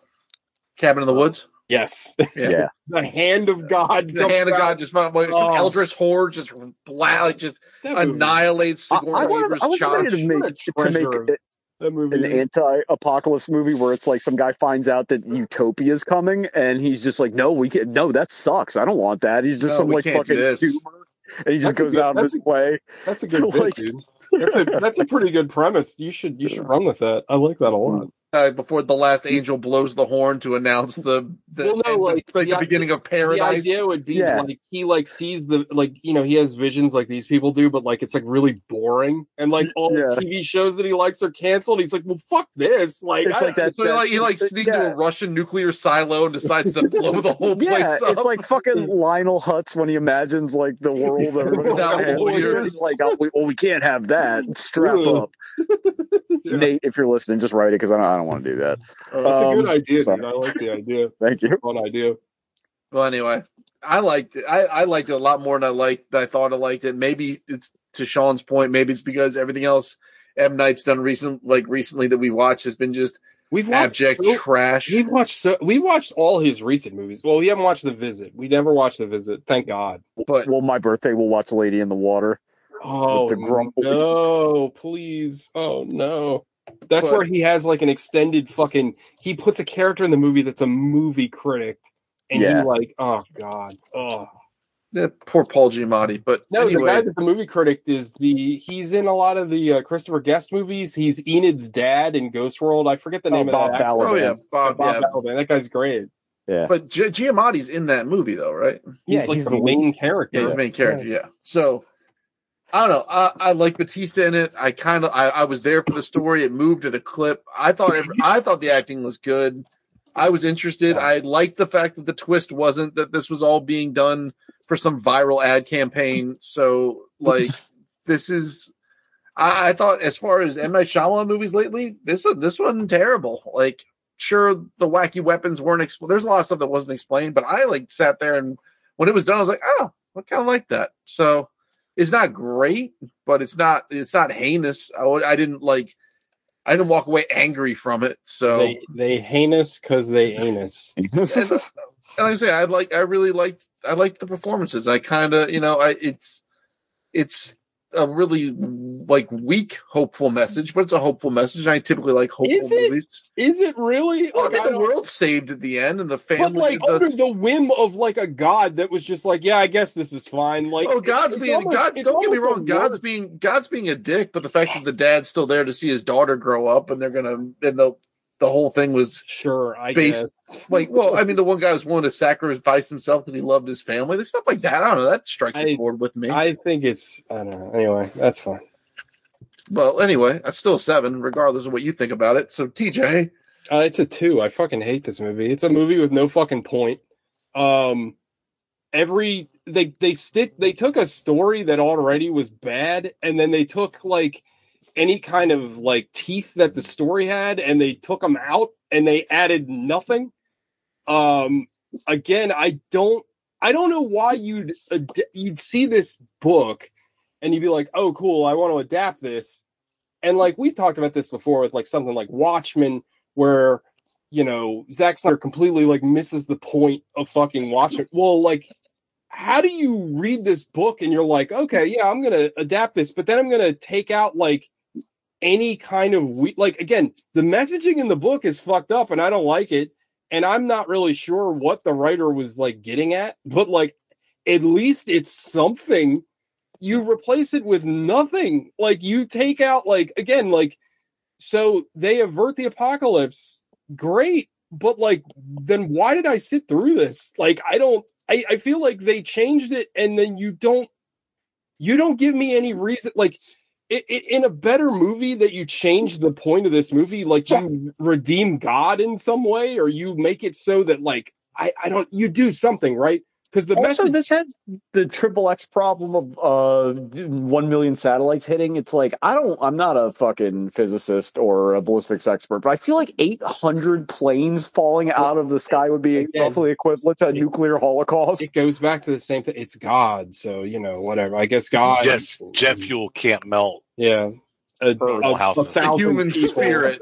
Cabin in the Woods. Yes. Yeah. Yeah. the hand of God. The comes hand of. God just found like, Oh. eldritch horde just bla like just annihilates I, Sigourney I, wanted, I was ready to make What a to make of- that movie. an anti-apocalypse movie where it's like some guy finds out that utopia is coming and he's just like no we can't no that sucks i don't want that he's just No, some like fucking this. doomer and he just That's a goes good- out of his way that's a good bit, like- dude. That's a that's a pretty good premise. You should you should run with that. I like that a lot. Uh, before the last angel blows the horn to announce the the, Well, no, end- like, like the the beginning of The paradise. idea would be Yeah. like he like sees the like you know he has visions like these people do, but like it's like really boring and like all his Yeah. TV shows that he likes are canceled. He's like, well, fuck this. Like, It's I- like that- So he like he like that- sneaks into a Russian nuclear silo and decides to blow the whole place yeah up. it's like fucking lionel hutz when he imagines like the world everybody's Without gonna handle lawyers. it. it's like oh, we, well we can't have that strap up Yeah. nate if you're listening just write it because I don't, I don't want to do that That's a Um, good idea, sorry. dude. I like the idea. thank It's a you fun idea. Well, anyway, I liked it. I, I liked it a lot more than I liked. I thought I liked it. Maybe it's to Sean's point. Maybe it's because everything else M Night's done recent, like recently that we watched, has been just We've watched abject so- trash. We've watched so we watched all his recent movies. Well, we haven't watched The Visit. We never watched The Visit. Thank God. But well my birthday we'll watch lady in the water Oh the grumbles. no! Please! Oh no! That's But- where he has like an extended fucking. He puts a character in the movie that's a movie critic, and Yeah. he like, oh god, oh eh, poor Paul Giamatti. But no! The guy anyway, that's the movie critic is the. He's in a lot of the uh, Christopher Guest movies. He's Enid's dad in Ghost World. I forget the Oh, name of Bob that. actor. Balaban. oh yeah, Bob. Bob yeah, Balaban. That guy's great. yeah but Gi- Giamatti's in that movie though, right? He's Yeah, like he's the, the main character. Yeah, he's the main character. Yeah. So I don't know. I, I like Bautista in it. I kind of I, I was there for the story. It moved at a clip. I thought every, I thought the acting was good. I was interested. I liked the fact that the twist wasn't that this was all being done for some viral ad campaign. So like this is. I, I thought as far as M Night Shyamalan movies lately, this this one terrible. Like sure the wacky weapons weren't expl- there's a lot of stuff that wasn't explained, but I like sat there and when it was done, I was like, oh, I kind of like that. So it's not great, but it's not it's not heinous. I, I didn't like I didn't walk away angry from it. So They they heinous because they anus. and, and like I say, I like I really liked I liked the performances. I kind of you know I it's it's a really like weak hopeful message, but it's a hopeful message. I typically like hopeful Is it? movies. Is it really? Well, I mean, the don't- saved at the end, and the family. But like the- under the whim of like a god that was just like, yeah, I guess this is fine. Like, oh, God's it's being almost- God. Don't get me wrong. God's being God's being a dick, but the fact that the dad's still there to see his daughter grow up, and they're gonna, and the the whole thing was sure. I based- guess. like, well, I mean, the one guy was willing to sacrifice himself because he loved his family. There's stuff like that. I don't know. That strikes a I- chord with me. I think it's. I don't know. Anyway, that's fine. well, anyway, that's still a seven, regardless of what you think about it. So, TJ, Uh, it's a two. I fucking hate this movie. It's a movie with no fucking point. Um, every they they stick they took a story that already was bad, and then they took like any kind of like teeth that the story had, and they took them out, and they added nothing. Um, again, I don't I don't know why you'd ad- you'd see this book, and you'd be like, oh, cool, I want to adapt this. And like we talked about this before with like something like Watchmen, where you know Zack Snyder completely like misses the point of fucking Watchmen. Well, like, how do you read this book and you're like, okay, yeah, I'm gonna adapt this, but then I'm gonna take out like any kind of we like again, the messaging in the book is fucked up and I don't like it. And I'm not really sure what the writer was like getting at, but like at least it's something you replace it with nothing. Like you take out like again like so they avert the apocalypse. Great, but like then why did I sit through this? Like I don't I, I feel like they changed it and then you don't you don't give me any reason like it, it, in a better movie that you change the point of this movie like you redeem god in some way or you make it so that like i i don't you do something right because the also, message this had the triple X problem of uh, one million satellites hitting. It's like I don't, I'm not a fucking physicist or a ballistics expert, but I feel like 800 planes falling out of the sky would be Again, roughly equivalent to a nuclear holocaust. it goes back to the same thing it's god so you know whatever i guess god jet, jet fuel can't melt yeah a, Or a- houses. a The The thousand human people. spirit.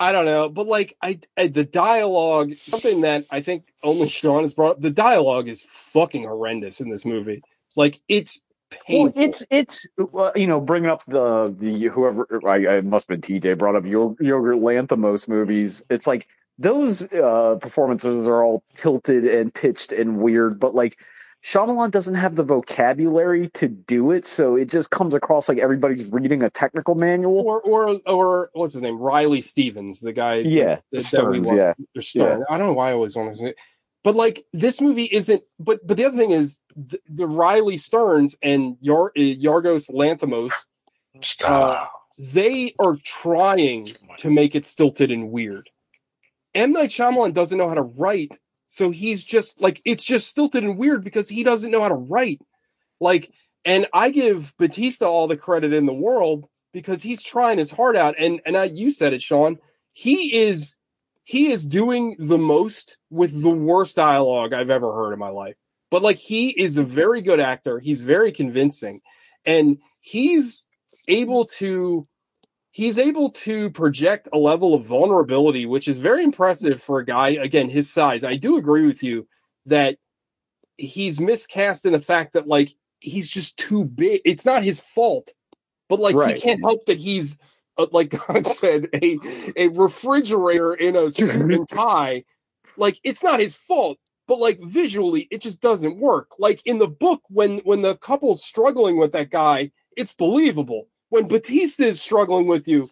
I don't know, but like I, I the dialogue, something that I think only Sean has brought up. The dialogue is fucking horrendous in this movie. Like it's Well, it's it's uh, you know bringing up the the whoever I, I must have been TJ brought up Yo- Yogurt Lanthimos movies. It's like those uh, performances are all tilted and pitched and weird, but like Shyamalan doesn't have the vocabulary to do it, so it just comes across like everybody's reading a technical manual. or or or what's his name? Riley Stevens, the guy. Yeah, that, Stearns, we yeah. love. Or Stern. I don't know why I always want to say. it. But like this movie isn't. But but the other thing is the, the Riley Stearns and Yar, uh, Yorgos Lanthimos. Stop. They are trying to make it stilted and weird. M Night Shyamalan doesn't know how to write, so he's just like it's just stilted and weird because he doesn't know how to write. Like, and I give Bautista all the credit in the world because he's trying his heart out. And and I, you said it, Sean. He is he is doing the most with the worst dialogue I've ever heard in my life. But like he is a very good actor. He's very convincing, and he's able to he's able to project a level of vulnerability which is very impressive for a guy again his size. I do agree with you that he's miscast in the fact that like he's just too big. It's not his fault but like Right. he can't help that he's uh, like god said a a refrigerator in a suit and tie. Like it's not his fault but like visually it just doesn't work. Like in the book when when the couple's struggling with that guy it's believable when bautista is struggling with you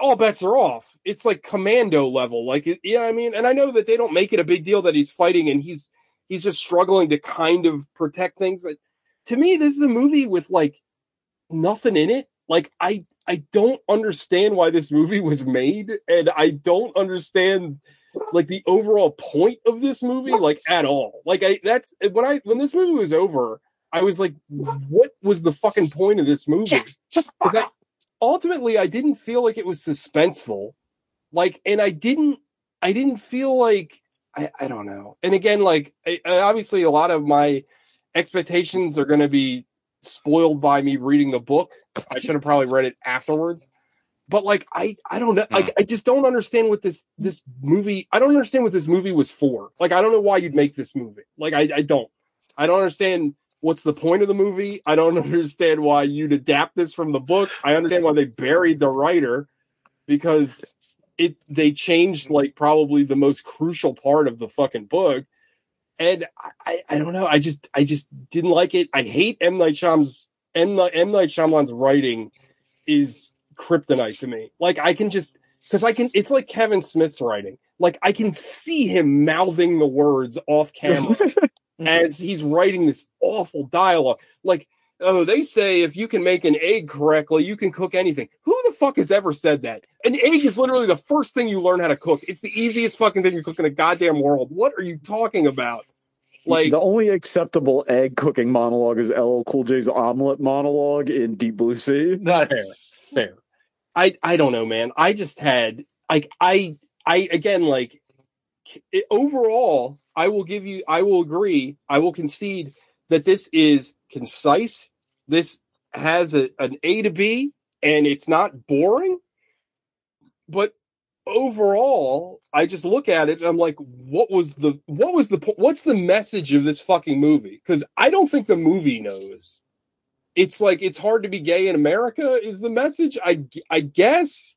all bets are off. It's like commando level like you know what i mean? And i know that they don't make it a big deal that he's fighting and he's he's just struggling to kind of protect things but to me this is a movie with like nothing in it. Like i i don't understand why this movie was made and i don't understand like the overall point of this movie like at all. Like i that's when i when this movie was over i was like what was the fucking point of this movie? I, ultimately i didn't feel like it was suspenseful. Like and i didn't i didn't feel like i, I don't know. And again like I, I- obviously a lot of my expectations are going to be spoiled by me reading the book. I should have probably read it afterwards. But like i i don't know. Hmm. Like i just don't understand what this this movie i don't understand what this movie was for. Like i don't know why you'd make this movie. Like i i don't. I don't understand what's the point of the movie i don't understand why you'd adapt this from the book i understand why they buried the writer because it they changed like probably the most crucial part of the fucking book and I, I don't know. I just I just didn't like it. I hate M Night Shyamalan's M Night, M Night Shyamalan's writing is kryptonite to me. Like I can just because I can. It's like Kevin Smith's writing. Like I can see him mouthing the words off camera Mm-hmm. as he's writing this awful dialogue. Like oh, they say if you can make an egg correctly, you can cook anything. Who the fuck has ever said that? An egg is literally the first thing you learn how to cook. It's the easiest fucking thing you cook in the goddamn world. What are you talking about? Like the only acceptable egg cooking monologue is LL Cool J's omelet monologue in Deep Blue Sea. Not fair, fair. I I don't know, man. I just had like I I again like overall, I will give you. I will agree. I will concede that this is concise. This has a, an A to B, and it's not boring. But overall, I just look at it and I'm like, what was the what was the what's the message of this fucking movie? Because I don't think the movie knows. It's like it's hard to be gay in America is the message. I I guess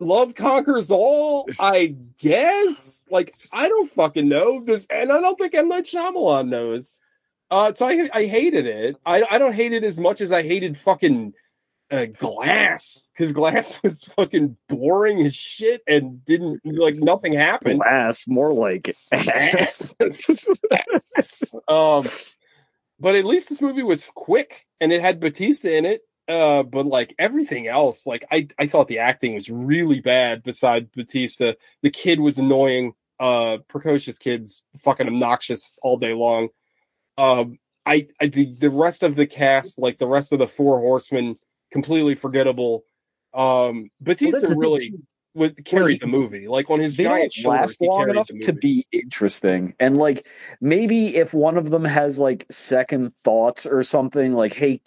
love conquers all. I guess like I don't fucking know this, and I don't think M Night Shyamalan knows. Uh, so I I hated it. I I don't hate it as much as I hated fucking uh, Glass because Glass was fucking boring as shit and didn't like nothing happened. Ass, more like ass. um, but at least this movie was quick and it had Bautista in it. Uh, but like everything else, like I, I thought the acting was really bad. Besides Bautista, the kid was annoying. Uh, precocious kids, fucking obnoxious all day long. Um, I, I the, the rest of the cast, like the rest of the four horsemen, completely forgettable. Um, Bautista thing, really too. Was carried the movie. Like on his they giant don't last shoulders, long enough to be interesting. And like maybe if one of them has like second thoughts or something, like, hey,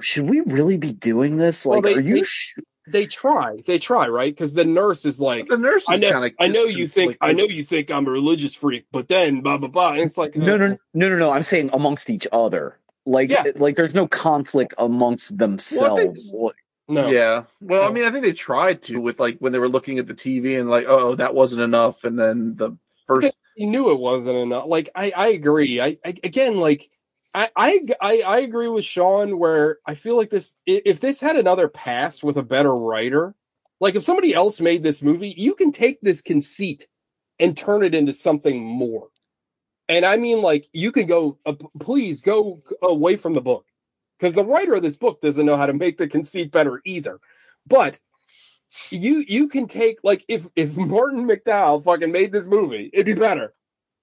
should we really be doing this? Well, Like, they- are you? they- sh- They try, they try, right? Because the nurse is like, the nurse is I know, kind of. I know you think, I know you think I'm a religious freak, but then blah blah blah. And it's like, no, uh, no, no, no, no. I'm saying amongst each other. Like, Yeah. like there's no conflict amongst themselves. Like, no, Yeah. Well, I mean, I think they tried to with like when they were looking at the TV and like, oh, that wasn't enough, and then the first. he knew it wasn't enough. Like I, I agree. I, I again, like I, I, I, I agree with Sean where I feel like this. If this had another pass with a better writer, like if somebody else made this movie, you can take this conceit and turn it into something more. And I mean, like you could go, uh, please go away from the book because the writer of this book doesn't know how to make the conceit better either. But you you can take like if if Martin McDonagh fucking made this movie, it'd be better.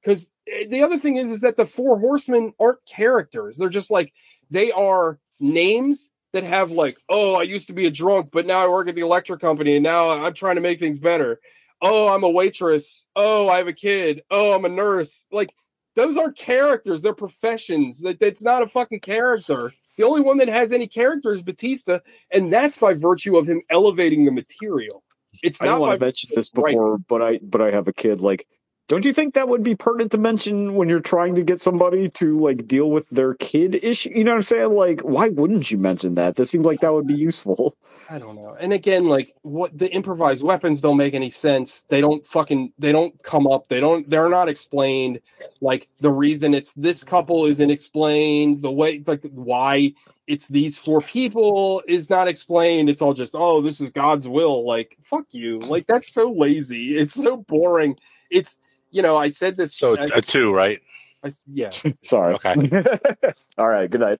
Because eh, the other thing is is that the four horsemen aren't characters; they're just like they are names that have like, oh, I used to be a drunk, but now I work at the electric company, and now I'm trying to make things better. Oh, I'm a waitress. Oh, I have a kid. Oh, I'm a nurse. Like those aren't characters; they're professions. That that's not a fucking character. The only one that has any character is Bautista, and that's by virtue of him elevating the material. It's I don't want to mention this right. before, but I but I have a kid. Like, don't you think that would be pertinent to mention when you're trying to get somebody to like deal with their kid issue? You know what I'm saying? Like, why wouldn't you mention that? That seems like that would be useful. I don't know. And again, like what the improvised weapons don't make any sense. They don't fucking they don't come up. They don't they're not explained. Like the reason it's this couple isn't explained. The way like why it's these four people is not explained. It's all just, oh, this is God's will. Like, fuck you. Like that's so lazy. It's so boring. It's you know, I said this So I, a two, right? I- yeah. Sorry. Okay. All right. Good night.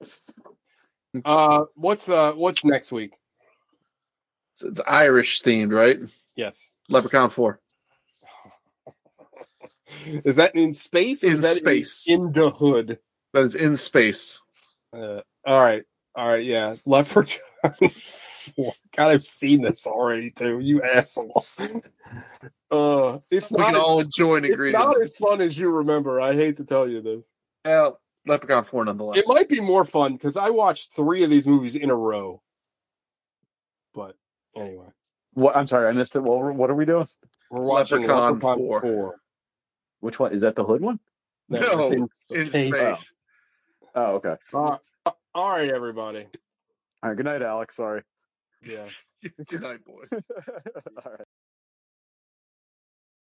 Uh what's uh what's next week? It's, it's Irish themed, right? Yes. Leprechaun Four. Is that in space or In is that space. in, in the hood? That is in space. Uh, all right, all right, yeah. Leprechaun. God, I've seen this already too. You asshole. Uh, it's We not. can all enjoy and agree. not as fun as you remember. I hate to tell you this. Well, Leprechaun Four, nonetheless. It might be more fun because I watched three of these movies in a row. But anyway, What? I'm sorry, I missed it. What, what are we doing? we're watching Leprechaun Leprechaun, 4. 4. Which one is that? The hood one? No, it's in in space. space. Oh, okay. Uh, all right, everybody. All right. Good night, Alex. Sorry. Yeah. Good night, boys. All right.